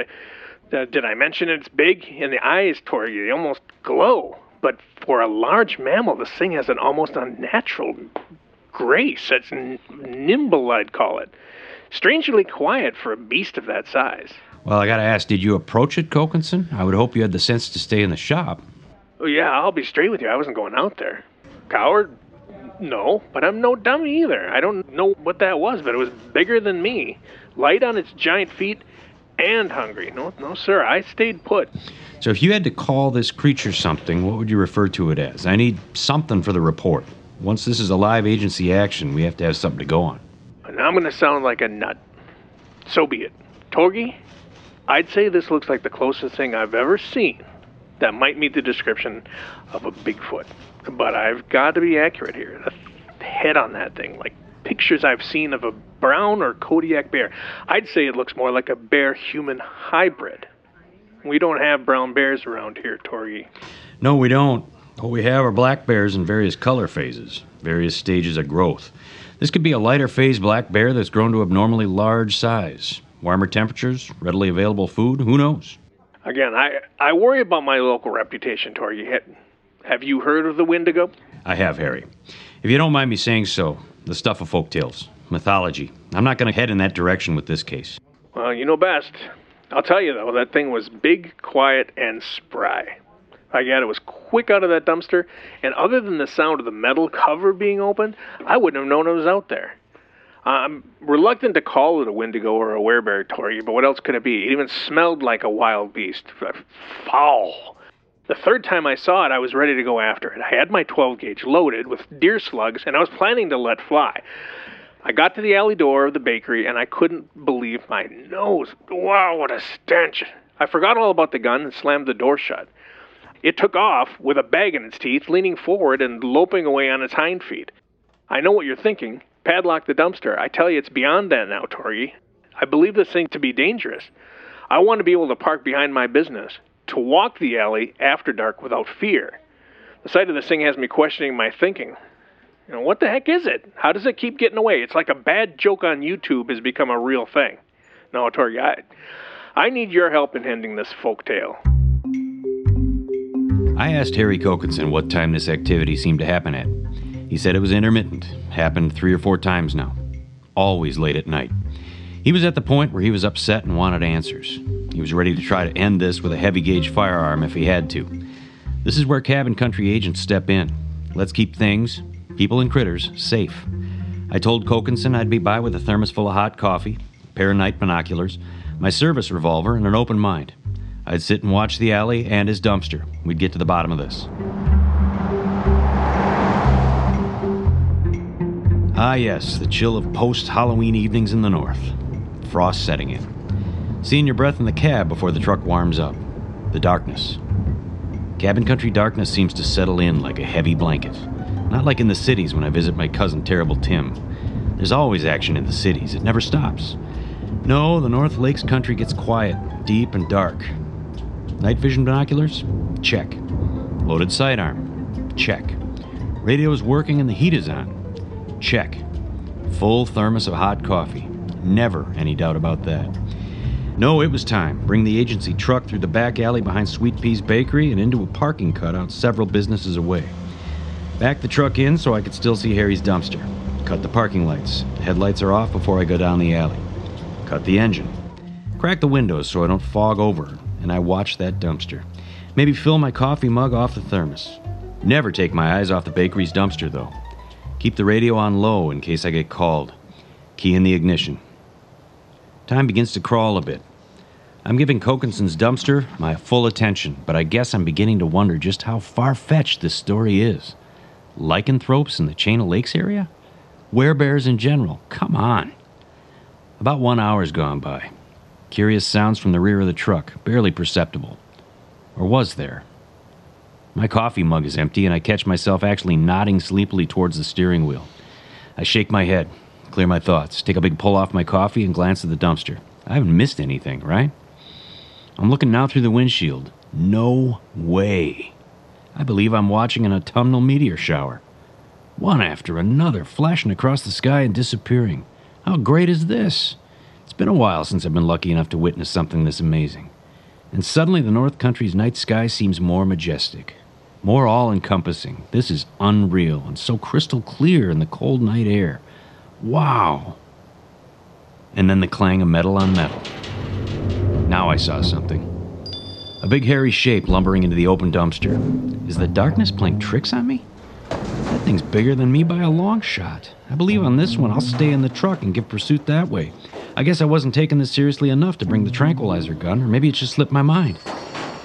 I, uh, did I mention it's big? And the eyes, Tori, they almost glow. But for a large mammal, this thing has an almost unnatural grace. That's n- nimble, I'd call it. Strangely quiet for a beast of that size. Well, I gotta ask, did you approach it, Kokinson? I would hope you had the sense to stay in the shop. Oh, yeah, I'll be straight with you. I wasn't going out there. Coward? No, but I'm no dummy either. I don't know what that was, but it was bigger than me, light on its giant feet, and hungry. No, no, sir. I stayed put. So, if you had to call this creature something, what would you refer to it as? I need something for the report. Once this is a live agency action, we have to have something to go on. And I'm going to sound like a nut. So be it. Torgy, I'd say this looks like the closest thing I've ever seen that might meet the description of a Bigfoot. But I've got to be accurate here. The head on that thing, like pictures I've seen of a brown or Kodiak bear, I'd say it looks more like a bear human hybrid. We don't have brown bears around here, Torgy. No, we don't. What we have are black bears in various color phases, various stages of growth. This could be a lighter phase black bear that's grown to abnormally large size. Warmer temperatures, readily available food, who knows? Again, I, I worry about my local reputation, Torgy. Have you heard of the Wendigo? I have, Harry. If you don't mind me saying so, the stuff of folk tales, mythology. I'm not going to head in that direction with this case. Well, you know best. I'll tell you, though, that thing was big, quiet, and spry. I got it was quick out of that dumpster, and other than the sound of the metal cover being opened, I wouldn't have known it was out there. I'm reluctant to call it a Wendigo or a werebear, Tori, but what else could it be? It even smelled like a wild beast. Foul. The third time I saw it, I was ready to go after it. I had my 12 gauge loaded with deer slugs, and I was planning to let fly. I got to the alley door of the bakery, and I couldn't believe my nose. Wow, what a stench! I forgot all about the gun and slammed the door shut. It took off with a bag in its teeth, leaning forward and loping away on its hind feet. I know what you're thinking. Padlock the dumpster. I tell you, it's beyond that now, Torgy. I believe this thing to be dangerous. I want to be able to park behind my business, to walk the alley after dark without fear. The sight of this thing has me questioning my thinking. You know, what the heck is it? How does it keep getting away? It's like a bad joke on YouTube has become a real thing. No, Torgy, I, I need your help in ending this folk tale. I asked Harry Kokinson what time this activity seemed to happen at. He said it was intermittent, happened three or four times now, always late at night. He was at the point where he was upset and wanted answers. He was ready to try to end this with a heavy gauge firearm if he had to. This is where cabin country agents step in. Let's keep things, people and critters, safe. I told Kokinson I'd be by with a thermos full of hot coffee, a pair of night binoculars, my service revolver, and an open mind. I'd sit and watch the alley and his dumpster. We'd get to the bottom of this. Ah, yes, the chill of post Halloween evenings in the north. Frost setting in. Seeing your breath in the cab before the truck warms up. The darkness. Cabin country darkness seems to settle in like a heavy blanket. Not like in the cities when I visit my cousin Terrible Tim. There's always action in the cities, it never stops. No, the North Lakes country gets quiet, deep, and dark. Night vision binoculars? Check. Loaded sidearm? Check. Radio is working and the heat is on? Check. Full thermos of hot coffee. Never any doubt about that. No, it was time. Bring the agency truck through the back alley behind Sweet Pea's Bakery and into a parking cutout several businesses away. Back the truck in so I could still see Harry's dumpster. Cut the parking lights. Headlights are off before I go down the alley. Cut the engine. Crack the windows so I don't fog over, and I watch that dumpster. Maybe fill my coffee mug off the thermos. Never take my eyes off the bakery's dumpster, though. Keep the radio on low in case I get called. Key in the ignition. Time begins to crawl a bit. I'm giving Kokinson's dumpster my full attention, but I guess I'm beginning to wonder just how far fetched this story is. Lycanthropes in the Chain of Lakes area? Werebears in general? Come on. About one hour's gone by. Curious sounds from the rear of the truck, barely perceptible. Or was there? My coffee mug is empty, and I catch myself actually nodding sleepily towards the steering wheel. I shake my head, clear my thoughts, take a big pull off my coffee, and glance at the dumpster. I haven't missed anything, right? I'm looking now through the windshield. No way. I believe I'm watching an autumnal meteor shower. One after another, flashing across the sky and disappearing. How great is this? It's been a while since I've been lucky enough to witness something this amazing. And suddenly the North Country's night sky seems more majestic, more all encompassing. This is unreal and so crystal clear in the cold night air. Wow! And then the clang of metal on metal. Now I saw something. A big hairy shape lumbering into the open dumpster. Is the darkness playing tricks on me? That thing's bigger than me by a long shot. I believe on this one I'll stay in the truck and give pursuit that way. I guess I wasn't taking this seriously enough to bring the tranquilizer gun, or maybe it just slipped my mind.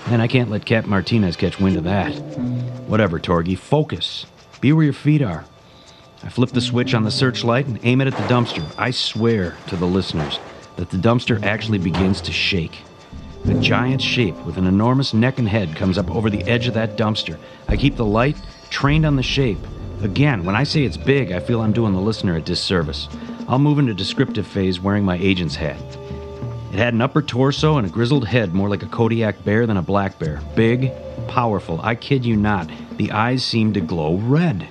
And I can't let Cap Martinez catch wind of that. Whatever, Torgy, focus. Be where your feet are. I flip the switch on the searchlight and aim it at the dumpster. I swear to the listeners that the dumpster actually begins to shake. A giant shape with an enormous neck and head comes up over the edge of that dumpster. I keep the light trained on the shape. Again, when I say it's big, I feel I'm doing the listener a disservice. I'll move into descriptive phase wearing my agent's hat. It had an upper torso and a grizzled head more like a Kodiak bear than a black bear. Big, powerful. I kid you not. The eyes seemed to glow red.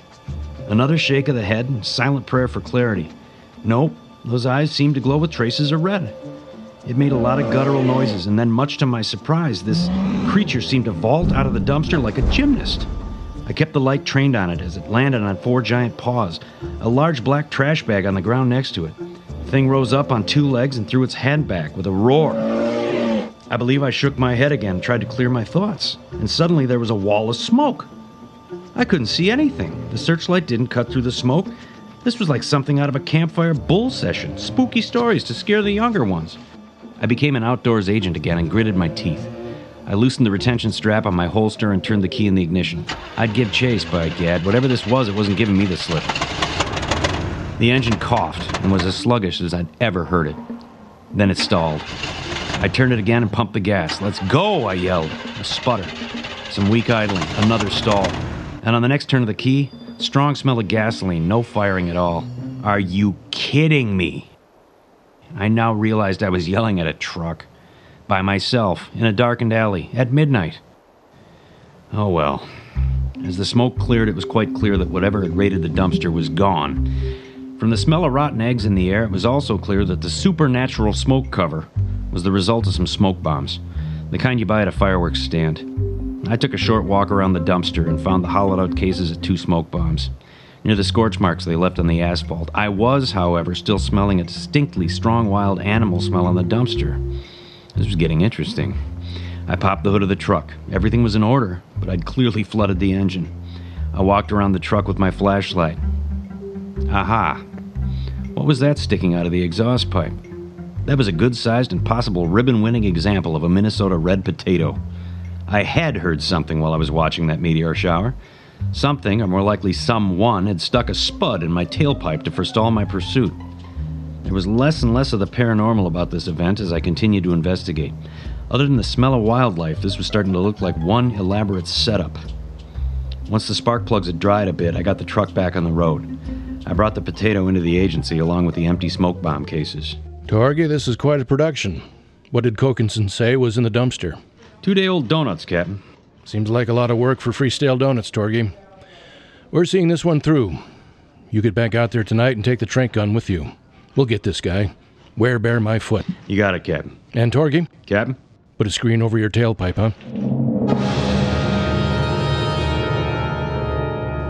Another shake of the head and silent prayer for clarity. Nope, those eyes seemed to glow with traces of red. It made a lot of guttural noises, and then, much to my surprise, this creature seemed to vault out of the dumpster like a gymnast. I kept the light trained on it as it landed on four giant paws, a large black trash bag on the ground next to it. Thing rose up on two legs and threw its head back with a roar. I believe I shook my head again tried to clear my thoughts, and suddenly there was a wall of smoke. I couldn't see anything. The searchlight didn't cut through the smoke. This was like something out of a campfire bull session, spooky stories to scare the younger ones. I became an outdoors agent again and gritted my teeth. I loosened the retention strap on my holster and turned the key in the ignition. I'd give chase, by gad. Whatever this was, it wasn't giving me the slip. The engine coughed and was as sluggish as I'd ever heard it. Then it stalled. I turned it again and pumped the gas. Let's go, I yelled. A sputter. Some weak idling. Another stall. And on the next turn of the key, strong smell of gasoline, no firing at all. Are you kidding me? I now realized I was yelling at a truck. by myself, in a darkened alley, at midnight. Oh well. As the smoke cleared, it was quite clear that whatever had raided the dumpster was gone. From the smell of rotten eggs in the air, it was also clear that the supernatural smoke cover was the result of some smoke bombs, the kind you buy at a fireworks stand. I took a short walk around the dumpster and found the hollowed out cases of two smoke bombs. Near the scorch marks they left on the asphalt. I was, however, still smelling a distinctly strong wild animal smell on the dumpster. This was getting interesting. I popped the hood of the truck. Everything was in order, but I'd clearly flooded the engine. I walked around the truck with my flashlight. Aha! What was that sticking out of the exhaust pipe? That was a good sized and possible ribbon winning example of a Minnesota red potato. I had heard something while I was watching that meteor shower. Something, or more likely someone, had stuck a spud in my tailpipe to forestall my pursuit. There was less and less of the paranormal about this event as I continued to investigate. Other than the smell of wildlife, this was starting to look like one elaborate setup. Once the spark plugs had dried a bit, I got the truck back on the road. I brought the potato into the agency along with the empty smoke bomb cases. Torgy, this is quite a production. What did Kokinson say was in the dumpster? Two day old donuts, Captain. Seems like a lot of work for free stale donuts, Torgy. We're seeing this one through. You get back out there tonight and take the trank gun with you. We'll get this guy. Werebear my foot. You got it, Captain. And Torgy? Captain? Put a screen over your tailpipe, huh?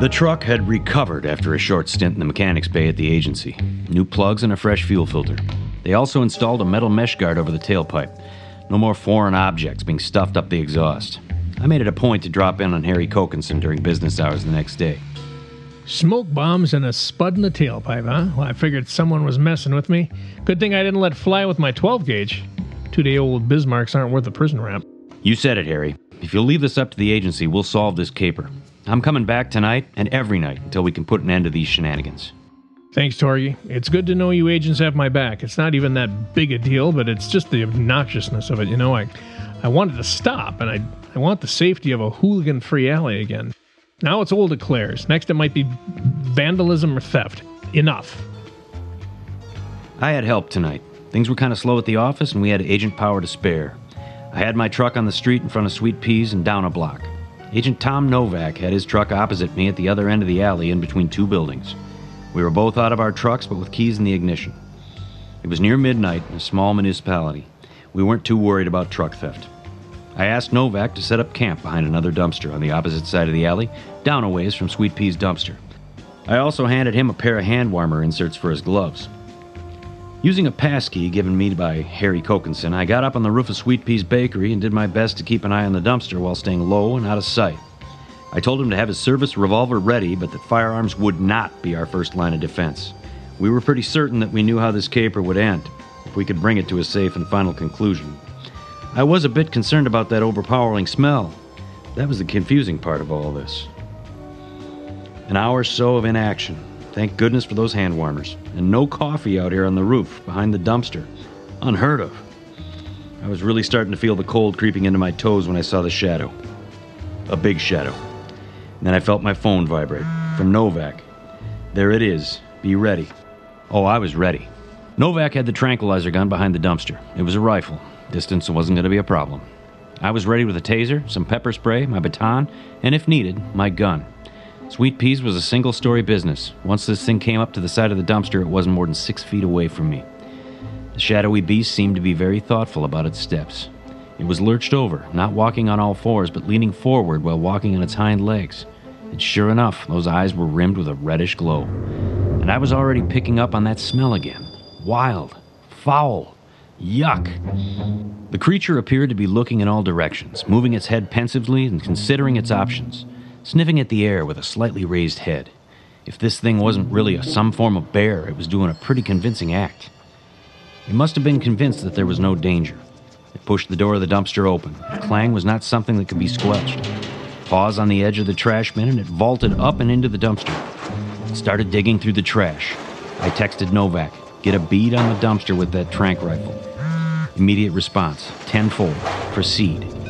The truck had recovered after a short stint in the mechanics bay at the agency. New plugs and a fresh fuel filter. They also installed a metal mesh guard over the tailpipe. No more foreign objects being stuffed up the exhaust. I made it a point to drop in on Harry Kokinson during business hours the next day. Smoke bombs and a spud in the tailpipe, huh? Well, I figured someone was messing with me. Good thing I didn't let fly with my 12 gauge. Two day old Bismarcks aren't worth a prison rap. You said it, Harry. If you'll leave this up to the agency, we'll solve this caper. I'm coming back tonight and every night until we can put an end to these shenanigans. Thanks, Torgy. It's good to know you agents have my back. It's not even that big a deal, but it's just the obnoxiousness of it. You know, I, I wanted to stop, and I, I want the safety of a hooligan free alley again. Now it's old eclairs. Next, it might be vandalism or theft. Enough. I had help tonight. Things were kind of slow at the office, and we had agent power to spare. I had my truck on the street in front of Sweet Peas and down a block. Agent Tom Novak had his truck opposite me at the other end of the alley in between two buildings. We were both out of our trucks, but with keys in the ignition. It was near midnight in a small municipality. We weren't too worried about truck theft. I asked Novak to set up camp behind another dumpster on the opposite side of the alley, down a ways from Sweet Pea's dumpster. I also handed him a pair of hand warmer inserts for his gloves. Using a passkey given me by Harry Kokinson, I got up on the roof of Sweet Pea's bakery and did my best to keep an eye on the dumpster while staying low and out of sight. I told him to have his service revolver ready, but that firearms would not be our first line of defense. We were pretty certain that we knew how this caper would end, if we could bring it to a safe and final conclusion. I was a bit concerned about that overpowering smell. That was the confusing part of all this. An hour or so of inaction. Thank goodness for those hand warmers. And no coffee out here on the roof behind the dumpster. Unheard of. I was really starting to feel the cold creeping into my toes when I saw the shadow. A big shadow. And then I felt my phone vibrate from Novak. There it is. Be ready. Oh, I was ready. Novak had the tranquilizer gun behind the dumpster. It was a rifle. Distance wasn't going to be a problem. I was ready with a taser, some pepper spray, my baton, and if needed, my gun. Sweet Peas was a single story business. Once this thing came up to the side of the dumpster, it wasn't more than six feet away from me. The shadowy beast seemed to be very thoughtful about its steps. It was lurched over, not walking on all fours, but leaning forward while walking on its hind legs. And sure enough, those eyes were rimmed with a reddish glow. And I was already picking up on that smell again. Wild, foul, yuck. The creature appeared to be looking in all directions, moving its head pensively and considering its options, sniffing at the air with a slightly raised head. If this thing wasn't really a, some form of bear, it was doing a pretty convincing act. It must have been convinced that there was no danger. It pushed the door of the dumpster open. The clang was not something that could be squelched. Paws on the edge of the trash bin, and it vaulted up and into the dumpster. It started digging through the trash. I texted Novak, get a bead on the dumpster with that trank rifle. Immediate response, tenfold, proceed.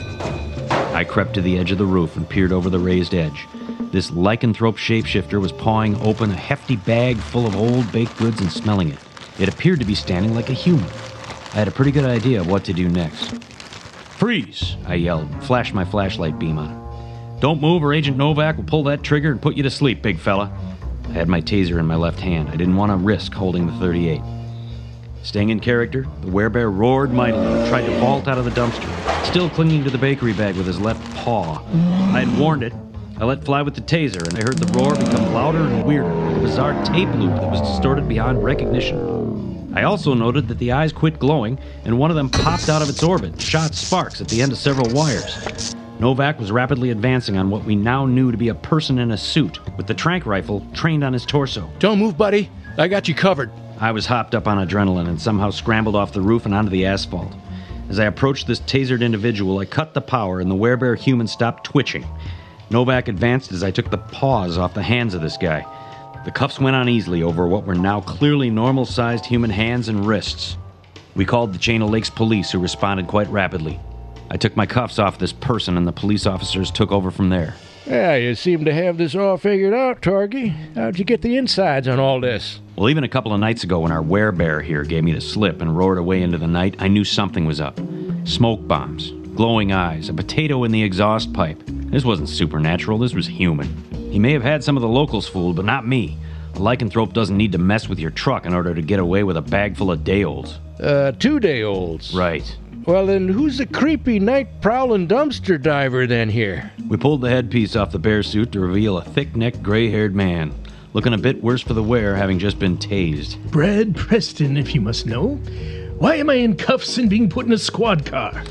I crept to the edge of the roof and peered over the raised edge. This lycanthrope shapeshifter was pawing open a hefty bag full of old baked goods and smelling it. It appeared to be standing like a human. I had a pretty good idea of what to do next. Freeze! I yelled, and flashed my flashlight beam on him. Don't move or Agent Novak will pull that trigger and put you to sleep, big fella. I had my taser in my left hand. I didn't want to risk holding the 38. Staying in character, the werebear roared mightily and tried to vault out of the dumpster, still clinging to the bakery bag with his left paw. I had warned it. I let fly with the taser, and I heard the roar become louder and weirder, a bizarre tape loop that was distorted beyond recognition. I also noted that the eyes quit glowing, and one of them popped out of its orbit, shot sparks at the end of several wires. Novak was rapidly advancing on what we now knew to be a person in a suit, with the trank rifle trained on his torso. Don't move, buddy. I got you covered. I was hopped up on adrenaline and somehow scrambled off the roof and onto the asphalt. As I approached this tasered individual, I cut the power and the werebear human stopped twitching. Novak advanced as I took the paws off the hands of this guy. The cuffs went on easily over what were now clearly normal sized human hands and wrists. We called the Chain of Lakes police, who responded quite rapidly. I took my cuffs off this person, and the police officers took over from there. Yeah, you seem to have this all figured out, Torgy. How'd you get the insides on all this? Well, even a couple of nights ago, when our werebear here gave me the slip and roared away into the night, I knew something was up. Smoke bombs, glowing eyes, a potato in the exhaust pipe. This wasn't supernatural, this was human. He may have had some of the locals fooled, but not me. A lycanthrope doesn't need to mess with your truck in order to get away with a bag full of day olds. Uh, two day olds. Right. Well, then who's the creepy night prowling dumpster diver then here? We pulled the headpiece off the bear suit to reveal a thick necked, gray haired man, looking a bit worse for the wear, having just been tased. Brad Preston, if you must know. Why am I in cuffs and being put in a squad car?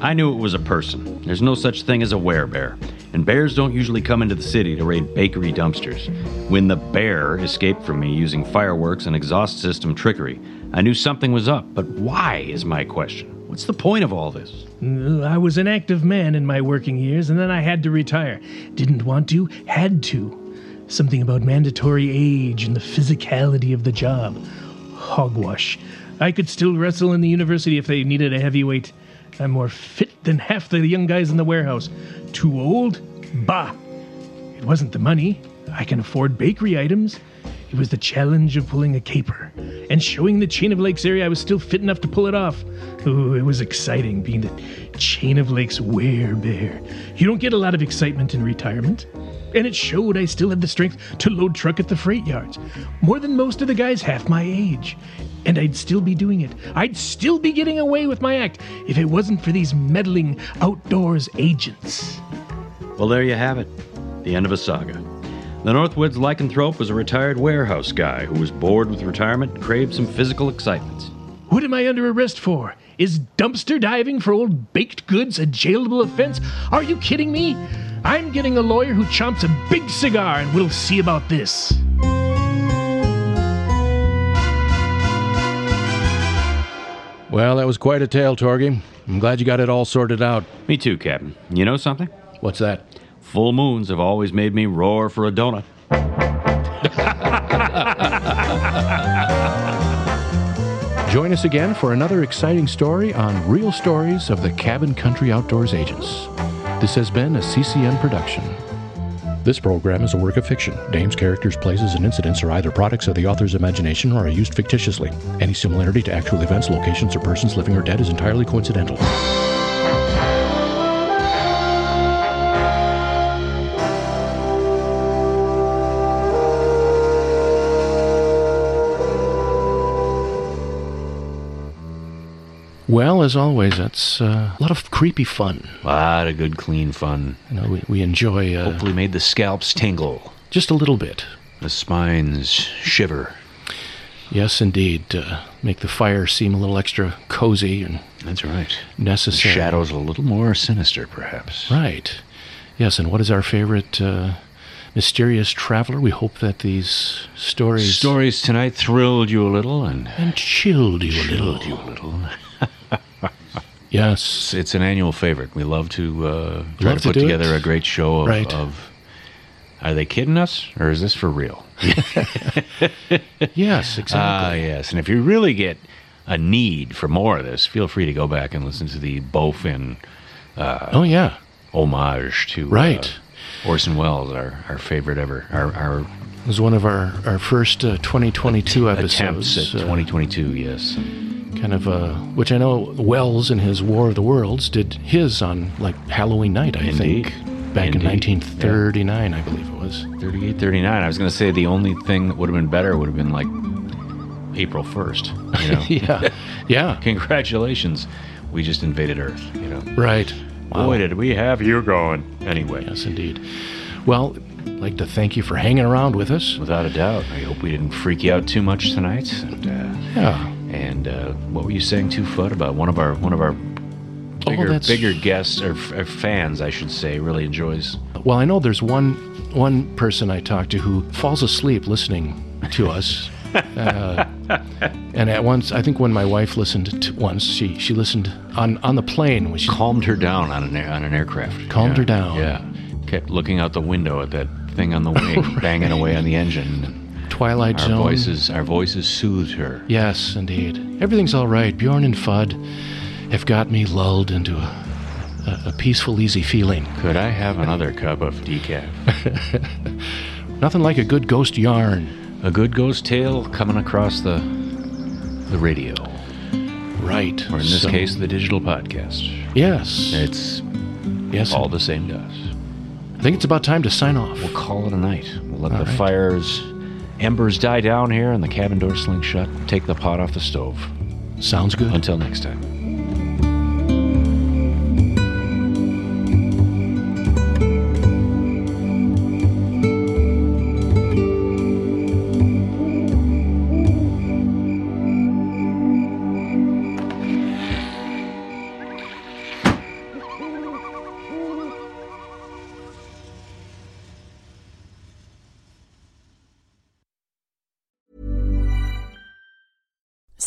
I knew it was a person. There's no such thing as a werebear, and bears don't usually come into the city to raid bakery dumpsters. When the bear escaped from me using fireworks and exhaust system trickery, I knew something was up, but why is my question? What's the point of all this? I was an active man in my working years, and then I had to retire. Didn't want to, had to. Something about mandatory age and the physicality of the job. Hogwash. I could still wrestle in the university if they needed a heavyweight. I'm more fit than half the young guys in the warehouse. Too old? Bah! It wasn't the money. I can afford bakery items. It was the challenge of pulling a caper and showing the Chain of Lakes area I was still fit enough to pull it off. Ooh, it was exciting being the Chain of Lakes werebear. You don't get a lot of excitement in retirement. And it showed I still had the strength to load truck at the freight yards. More than most of the guys half my age. And I'd still be doing it. I'd still be getting away with my act if it wasn't for these meddling outdoors agents. Well, there you have it. The end of a saga. The Northwoods lycanthrope was a retired warehouse guy who was bored with retirement and craved some physical excitement. What am I under arrest for? Is dumpster diving for old baked goods a jailable offense? Are you kidding me? I'm getting a lawyer who chomps a big cigar and we'll see about this. Well, that was quite a tale, Torgy. I'm glad you got it all sorted out. Me too, Captain. You know something? What's that? Full moons have always made me roar for a donut. Join us again for another exciting story on Real Stories of the Cabin Country Outdoors Agents. This has been a CCM production. This program is a work of fiction. Names, characters, places, and incidents are either products of the author's imagination or are used fictitiously. Any similarity to actual events, locations, or persons living or dead is entirely coincidental. Well, as always, that's uh, a lot of creepy fun. A lot of good, clean fun. You know, we, we enjoy uh, Hopefully, made the scalps tingle, just a little bit. the spines shiver. Yes, indeed. Uh, make the fire seem a little extra cozy and That's right. necessary. Shadows a little more sinister, perhaps. Right. Yes, and what is our favorite uh, mysterious traveler? We hope that these stories Stories tonight thrilled you a little and and chilled you a little. chilled you a little. Yes. It's, it's an annual favorite. We love to uh, try Love to put together it. a great show of, Right. of. Are they kidding us, or is this for real? Yes, exactly. Ah, yes. And if you really get a need for more of this, feel free to go back and listen to the Bowfin oh yeah. homage to Right. uh, Orson Welles, our, our favorite ever, our, our It was one of our, our first uh, 2022 attempts episodes. at uh, 2022. Yes, kind of uh, which I know Welles in his War of the Worlds did his on like Halloween night, I Indeed. think, back in Indeed. 1939, I believe it was. 38, 39. I was going to say the only thing that would have been better would have been like April 1st. You know? yeah, yeah, Congratulations. We just invaded Earth, you know. right. Boy, did we have you going. Anyway, Yes, indeed. Well, I'd like to thank you for hanging around with us. without a doubt. I hope we didn't freak you out too much tonight. And, uh, Yeah. And uh, what were you saying, Two Foot, about one of our one of our bigger, Oh, bigger guests or, or fans, I should say, really enjoys Well, I know there's one one person I talked to who falls asleep listening to us. uh, and at once, I think when my wife listened to once, she she listened on on the plane when she calmed her down on an air, on an aircraft. Calmed Yeah, her down. Yeah, kept looking out the window at that thing on the wing, banging away on the engine. Twilight Our Zone. voices, our voices soothed her. Yes, indeed. Everything's all right. Bjorn and Fudd have got me lulled into a, a, a peaceful, easy feeling. Could I have another cup of decaf? Nothing like a good ghost yarn. A good ghost tale coming across the the radio, Right. or in this So- case, the digital podcast. Yes. It's yes. all the same to us. I think it's about time to sign off. We'll call it a night. We'll let All the right. fires, embers die down here, and the cabin door sling shut. Take the pot off the stove. Sounds good. Until next time.